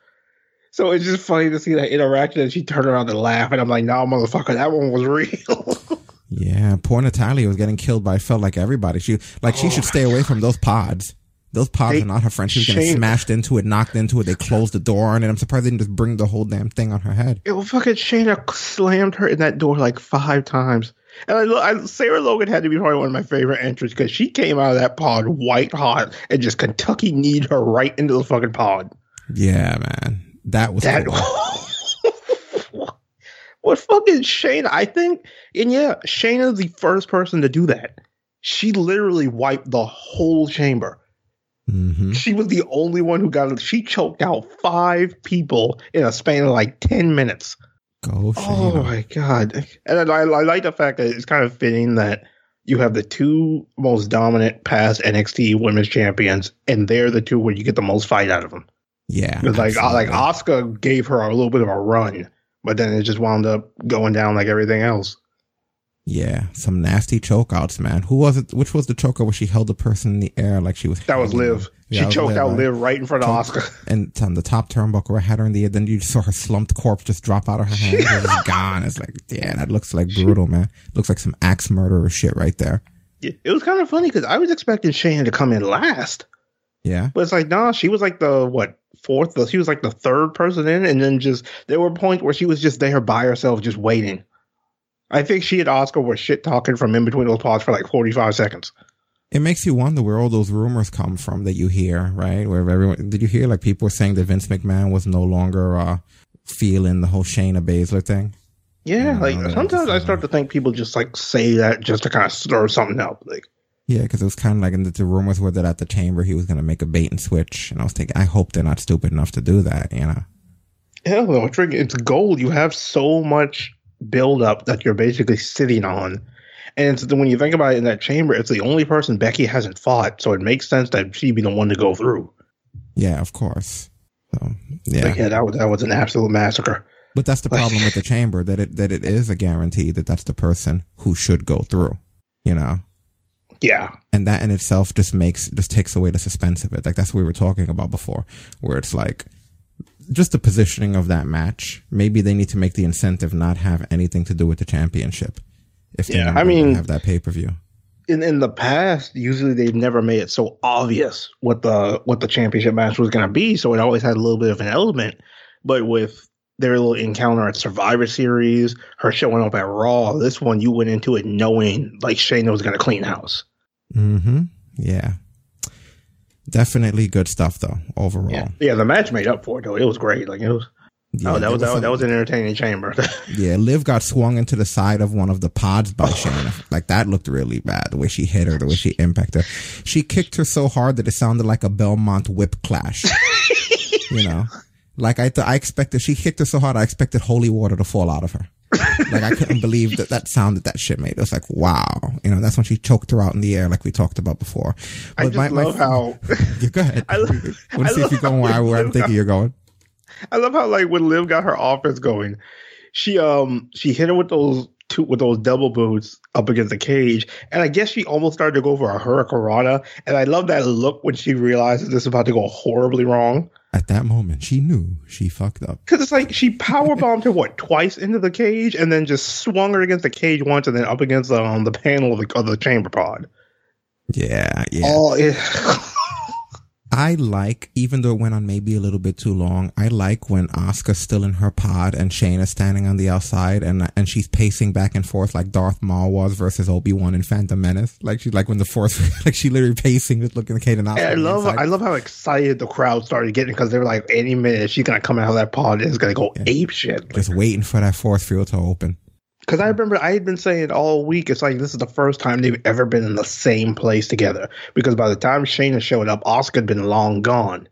[SPEAKER 3] So it's just funny to see that interaction and she turned around and laugh and I'm like, nah, motherfucker, that one was real.
[SPEAKER 2] Yeah, poor Natalya was getting killed by felt like everybody. She like she oh should stay away from those pods. Those pods
[SPEAKER 3] They-
[SPEAKER 2] are not her friend. She was getting smashed into it, knocked into it. They closed the door on it. I'm surprised they didn't just bring the whole damn thing on her head.
[SPEAKER 3] it was fucking Shayna slammed her in that door like five times. And I, I, Sarah Logan had to be probably one of my favorite entries because she came out of that pod white hot and just Kentucky kneed her right into the fucking pod.
[SPEAKER 2] Yeah, man, that was
[SPEAKER 3] That
[SPEAKER 2] cool.
[SPEAKER 3] what fucking Shayna? I think, and yeah, Shane Shayna's the first person to do that. She literally wiped the whole chamber.
[SPEAKER 2] hmm
[SPEAKER 3] She was the only one who got it. She choked out five people in a span of like ten minutes.
[SPEAKER 2] Go,
[SPEAKER 3] Oh my god! And I, I like the fact that it's kind of fitting that you have the two most dominant past NXT Women's Champions, and they're the two where you get the most fight out of them.
[SPEAKER 2] Yeah,
[SPEAKER 3] like like. Asuka gave her a little bit of a run, but then it just wound up going down like everything else.
[SPEAKER 2] Yeah, some nasty chokeouts, man. Who was it? Which was the choker where she held the person in the air like she was?
[SPEAKER 3] That was Liv.
[SPEAKER 2] Yeah,
[SPEAKER 3] she
[SPEAKER 2] was
[SPEAKER 3] choked out
[SPEAKER 2] right?
[SPEAKER 3] Liv right in front of Asuka.
[SPEAKER 2] And on the top turnbuckle, I had her in the air. Then you saw her slumped corpse just drop out of her hand. It was gone. It's like, yeah, that looks like brutal, man. Looks like some axe murderer shit right there.
[SPEAKER 3] Yeah, It was kind of funny because I was expecting Shane to come in last,
[SPEAKER 2] Yeah.
[SPEAKER 3] but it's like, nah, she was like the what fourth? She was like the third person in, and then just there were points where she was just there by herself, just waiting. I think she and Asuka were shit talking from in between those pods for like forty five seconds.
[SPEAKER 2] It makes you wonder where all those rumors come from that you hear, right? Where everyone, did you hear like people saying that Vince McMahon was no longer, uh, feeling the whole Shayna Baszler thing?
[SPEAKER 3] Yeah, like
[SPEAKER 2] no,
[SPEAKER 3] sometimes I start to think people just like say that just to kind of stir something up. Like,
[SPEAKER 2] Yeah, because it was kind of like, and the, the rumors were that at the chamber he was going to make a bait and switch. And I was thinking, I hope they're not stupid enough to do that, you know?
[SPEAKER 3] hell no, it's, it's gold. You have so much build up that you're basically sitting on. And it's, when you think about it in that chamber, it's the only person Becky hasn't fought, so it makes sense that she'd be the one to go through.
[SPEAKER 2] Yeah, of course. So, yeah.
[SPEAKER 3] Like, yeah, that was that was an absolute massacre.
[SPEAKER 2] But that's the problem with the chamber that it that it is a guarantee that that's the person who should go through, you know.
[SPEAKER 3] Yeah,
[SPEAKER 2] And that in itself just makes just takes away the suspense of it. Like that's what we were talking about before, where it's like just the positioning of that match. Maybe they need to make the incentive not have anything to do with the championship. If they
[SPEAKER 3] Yeah, I mean-
[SPEAKER 2] have that pay per view.
[SPEAKER 3] in in the past, usually they've never made it so obvious what the what the championship match was going to be, so it always had a little bit of an element. But with their little encounter at Survivor Series, her showing up at Raw, this one you went into it knowing like Shayna was going to clean house.
[SPEAKER 2] Mm-hmm. Yeah. Definitely good stuff though, overall.
[SPEAKER 3] Yeah, yeah, the match made up for it though. It was great. Like it was.
[SPEAKER 2] Yeah,
[SPEAKER 3] oh, that was, that, was
[SPEAKER 2] some-
[SPEAKER 3] that was an entertaining chamber.
[SPEAKER 2] Yeah, Liv got swung into the side of one of the pods by Shayna. Like that looked really bad. The way she hit her, the way she impacted her. She kicked her so hard that it sounded like a Belmont whip clash. you know, like I th- I expected she kicked her so hard I expected holy water to fall out of her. Like I couldn't believe that that sound that that shit made. It was like wow. You know, that's when she choked her out in the air, like we talked about before.
[SPEAKER 3] I just love how
[SPEAKER 2] Yeah, go ahead.
[SPEAKER 3] I love-
[SPEAKER 2] want
[SPEAKER 3] I
[SPEAKER 2] to see if
[SPEAKER 3] love
[SPEAKER 2] you're going where, I- where I'm thinking you're going.
[SPEAKER 3] I love how like when Liv got her offense going, she um she hit her with those two with those double boots up against the cage, and I guess she almost started to go for a hurricanrana, and I love that look when she realizes this is about to go horribly wrong.
[SPEAKER 2] At that moment, she knew she fucked up.
[SPEAKER 3] Because it's like she power bombed her what twice into the cage, and then just swung her against the cage once, and then up against um, the panel of the, of the chamber pod.
[SPEAKER 2] Yeah, yeah.
[SPEAKER 3] Oh, it,
[SPEAKER 2] I like, even though it went on maybe a little bit too long, I like when Asuka's still in her pod and Shane is standing on the outside and and she's pacing back and forth like Darth Maul was versus Obi Wan in Phantom Menace. Like she's like when the Force, like she literally pacing, just looking at Kate and.
[SPEAKER 3] I love. I love how excited the crowd started getting because they were like, any minute she's gonna come out of that pod and it's gonna go ape shit.
[SPEAKER 2] just waiting for that Force field to open.
[SPEAKER 3] Because I remember I had been saying all week, it's like this is the first time they've ever been in the same place together. Because by the time Shayna showed up, Asuka had been long gone.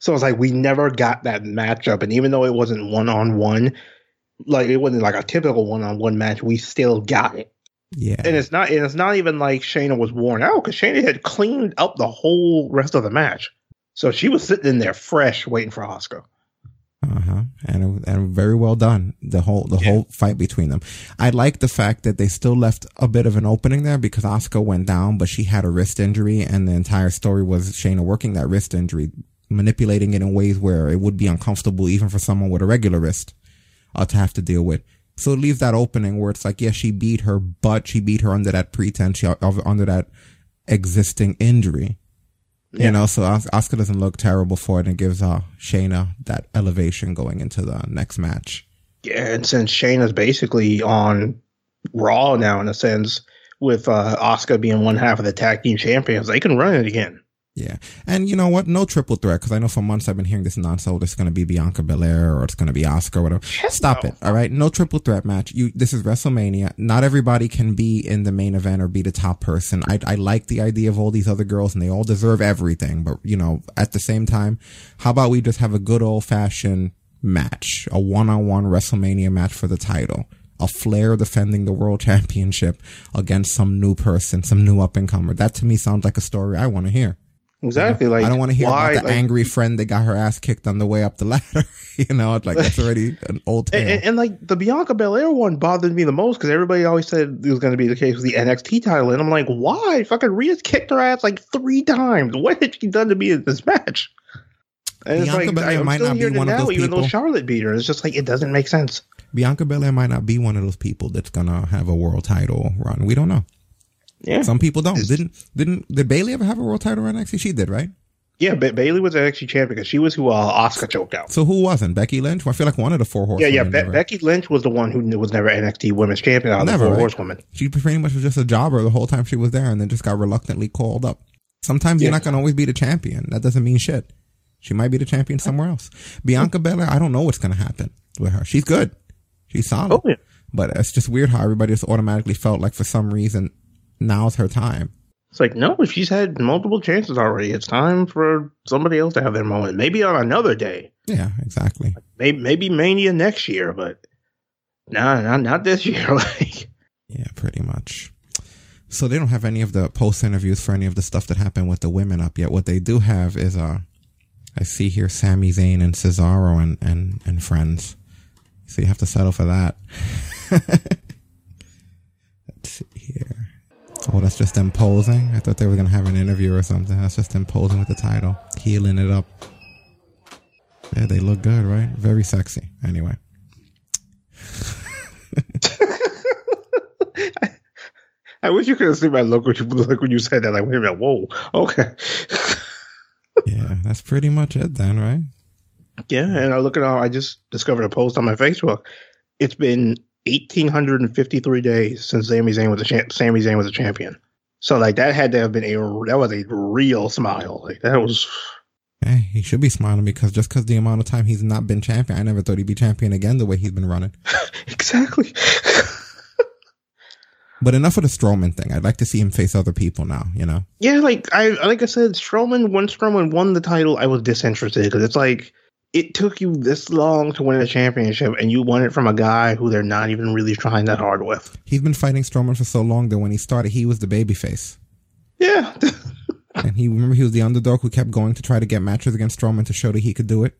[SPEAKER 3] So it's like we never got that matchup. And even though it wasn't one on one, like it wasn't like a typical one on one match, we still got it.
[SPEAKER 2] Yeah,
[SPEAKER 3] And it's not and it's not even like Shayna was worn out because Shayna had cleaned up the whole rest of the match. So she was sitting in there fresh waiting for Asuka.
[SPEAKER 2] Uh huh. And and very well done. The whole the whole fight between them. I like the fact that they still left a bit of an opening there because Asuka went down, but she had a wrist injury, and the entire story was Shayna working that wrist injury, manipulating it in ways where it would be uncomfortable even for someone with a regular wrist uh, to have to deal with. So it leaves that opening where it's like, yes, she beat her, but she beat her under that pretense, she, under that existing injury. You know, so Asuka doesn't look terrible for it and gives uh, Shayna that elevation going into the next match.
[SPEAKER 3] Yeah, and since Shayna's basically on Raw now, in a sense, with uh, Asuka being one half of the tag team champions, they can run it again.
[SPEAKER 2] Yeah. And you know what? No triple threat, because I know for months I've been hearing this nonsense. Oh, this is going to be Bianca Belair or it's going to be Asuka or whatever. Stop it. All right. No triple threat match. You, this is WrestleMania. Not everybody can be in the main event or be the top person. I, I like the idea of all these other girls and they all deserve everything. But, you know, at the same time, how about we just have a good old fashioned match, a one on one WrestleMania match for the title? A Flair defending the world championship against some new person, some new up and comer. That to me sounds like a story I want to hear.
[SPEAKER 3] Exactly.
[SPEAKER 2] You know,
[SPEAKER 3] like
[SPEAKER 2] I don't want to hear
[SPEAKER 3] why,
[SPEAKER 2] about the
[SPEAKER 3] like-
[SPEAKER 2] angry friend that got her ass kicked on the way up the ladder. you know, like that's already an old tale.
[SPEAKER 3] And, and, and, like the Bianca Belair one bothered me the most because everybody always said it was going to be the case with the NXT title, and I'm like, why? Fucking Rhea's kicked her ass like three times. What had she done to be in this match? And
[SPEAKER 2] Bianca
[SPEAKER 3] it's like
[SPEAKER 2] Belair
[SPEAKER 3] I'm
[SPEAKER 2] might
[SPEAKER 3] still
[SPEAKER 2] not be one of
[SPEAKER 3] now,
[SPEAKER 2] those
[SPEAKER 3] even though Charlotte beat her. It's just like it doesn't make sense.
[SPEAKER 2] Bianca Belair might not be one of those people that's gonna have a world title run. We don't know.
[SPEAKER 3] Yeah,
[SPEAKER 2] Some people don't. Didn't didn't did Bayley ever have a world title run? Actually, she did, right?
[SPEAKER 3] yeah. Ba- Bayley was NXT champion because she was who uh, Asuka choked out.
[SPEAKER 2] So who wasn't Becky Lynch? Well, I feel like one of the four
[SPEAKER 3] Yeah,
[SPEAKER 2] horsewomen.
[SPEAKER 3] yeah. Be- Becky Lynch was the one who was never NXT Women's Champion out of
[SPEAKER 2] Never,
[SPEAKER 3] the four
[SPEAKER 2] right?
[SPEAKER 3] horsewomen.
[SPEAKER 2] She pretty much was just a jobber the whole time she was there, and then just got reluctantly called up. Sometimes you're not gonna always be the champion. That doesn't mean shit. She might be the champion somewhere else. Bianca Belair, I don't know what's gonna happen with her. She's good. She's solid.
[SPEAKER 3] Oh, yeah.
[SPEAKER 2] But it's just weird how everybody just automatically felt like for some reason now's her time.
[SPEAKER 3] It's like, no, she's had multiple chances already. It's time for somebody else to have their moment. Maybe on another day.
[SPEAKER 2] Yeah, exactly.
[SPEAKER 3] Maybe, maybe Mania next year, but no, not, not this year. Like,
[SPEAKER 2] Yeah, pretty much. So they don't have any of the post interviews for any of the stuff that happened with the women up yet. What they do have is uh I see here Sami Zayn and Cesaro and and and friends. So you have to settle for that. Let's see here. Oh, that's just them posing. I thought they were gonna have an interview or something. That's just them posing with the title, healing it up. Yeah, they look good, right? Very sexy. Anyway.
[SPEAKER 3] I wish you could have seen my look when you, look when you said that. Like, wait a minute, whoa, okay.
[SPEAKER 2] Yeah, that's pretty much it then, right?
[SPEAKER 3] Yeah, and I look at how I just discovered a post on my Facebook. It's been 1,853 days since Sami Zayn was a champ- Sami Zayn was a champion. So like that had to have been a that was a real smile. Like that was
[SPEAKER 2] Hey, he should be smiling because just because the amount of time he's not been champion, I never thought he'd be champion again the way he's been running.
[SPEAKER 3] exactly.
[SPEAKER 2] But enough of the Strowman thing. I'd like to see him face other people now. You know,
[SPEAKER 3] Yeah, like I like I said, Strowman when Strowman won the title, I was disinterested because it's like it took you this long to win a championship, and you won it from a guy who they're not even really trying that hard with.
[SPEAKER 2] he's been fighting Strowman for so long that when he started, he was the babyface,
[SPEAKER 3] Yeah,
[SPEAKER 2] and he remember he was the underdog who kept going to try to get matches against Strowman to show that he could do it.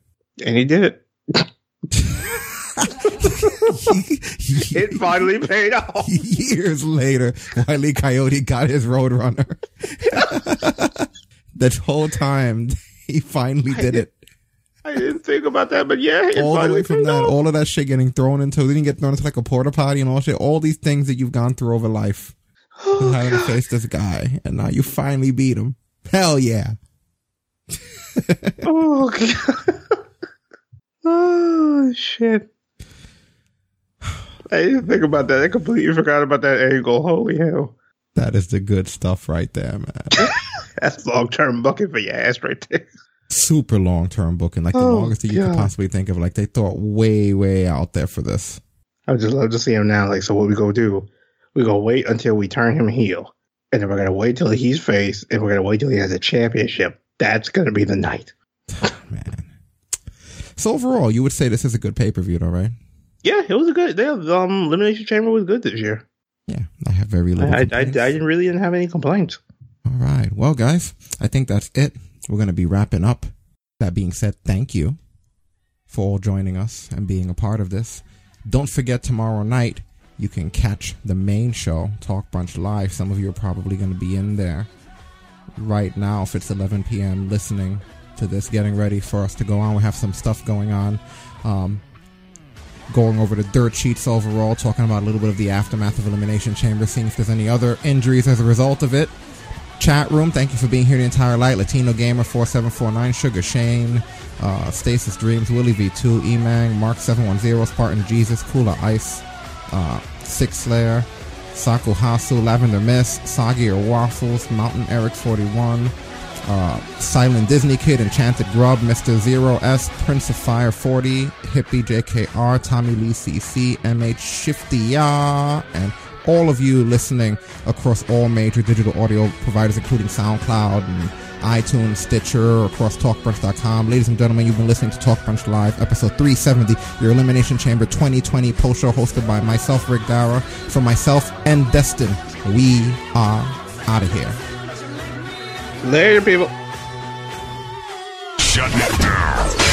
[SPEAKER 3] and he did it. it finally paid off.
[SPEAKER 2] Years later, Wiley Coyote got his Roadrunner. that whole time, he finally did it.
[SPEAKER 3] I didn't think about that, but yeah,
[SPEAKER 2] all the way from that, all of that shit getting thrown into, didn't get thrown into like a porta potty and all shit. All these things that you've gone through over life,
[SPEAKER 3] Oh,
[SPEAKER 2] you having to face this guy, and now you finally beat him. Hell yeah!
[SPEAKER 3] oh god. oh shit. I didn't think about that. I completely forgot about that angle. Holy hell.
[SPEAKER 2] That is the good stuff right there, man.
[SPEAKER 3] That's long term bucket for your ass right there.
[SPEAKER 2] Super long term booking, like the
[SPEAKER 3] Oh,
[SPEAKER 2] longest that you could possibly think of. Like they thought way, way out there for this.
[SPEAKER 3] I would just love to see him now. Like, so what we gonna do? We gonna wait until we turn him heel. And then we're gonna wait till he's face and we're gonna wait till he has a championship. That's gonna be the night.
[SPEAKER 2] Man. So overall, you would say this is a good pay per view, though, right?
[SPEAKER 3] Yeah, it was a good yeah, the um, Elimination Chamber was good this year.
[SPEAKER 2] Yeah, I have very little.
[SPEAKER 3] I, I, I, didn't really didn't have any complaints.
[SPEAKER 2] All right. Well, guys, I think that's it. We're going to be wrapping up. That being said, thank you for all joining us and being a part of this. Don't forget tomorrow night, you can catch the main show, Talk Brunch Live. Some of you are probably going to be in there right now if it's 11 p.m. listening to this, getting ready for us to go on. We have some stuff going on. Um, going over the dirt sheets overall, talking about a little bit of the aftermath of Elimination Chamber, seeing if there's any other injuries as a result of it. Chat room, thank you for being here the entire night. Latino Gamer 4749, Sugar Shane, uh, Stasis Dreams, Willie V2, Emang, Mark 710, Spartan Jesus, Kula Ice, uh, Six Slayer, Saku Hasu, Lavender Mist, Soggy or Waffles, Mountain Eric 41, uh, Silent Disney Kid, Enchanted Grub, Mr. Zero S, Prince of Fire 40, Hippie JKR, Tommy Lee CC, MH Shifty Ya, and all of you listening across all major digital audio providers, including SoundCloud and iTunes, Stitcher, across TalkBrunch.com. Ladies and gentlemen, you've been listening to Talk Brunch Live, episode 370, your Elimination Chamber 2020 post show hosted by myself, Rick Dara. For myself and Destin, we are out of here.
[SPEAKER 3] Later, people.
[SPEAKER 11] shutting it down.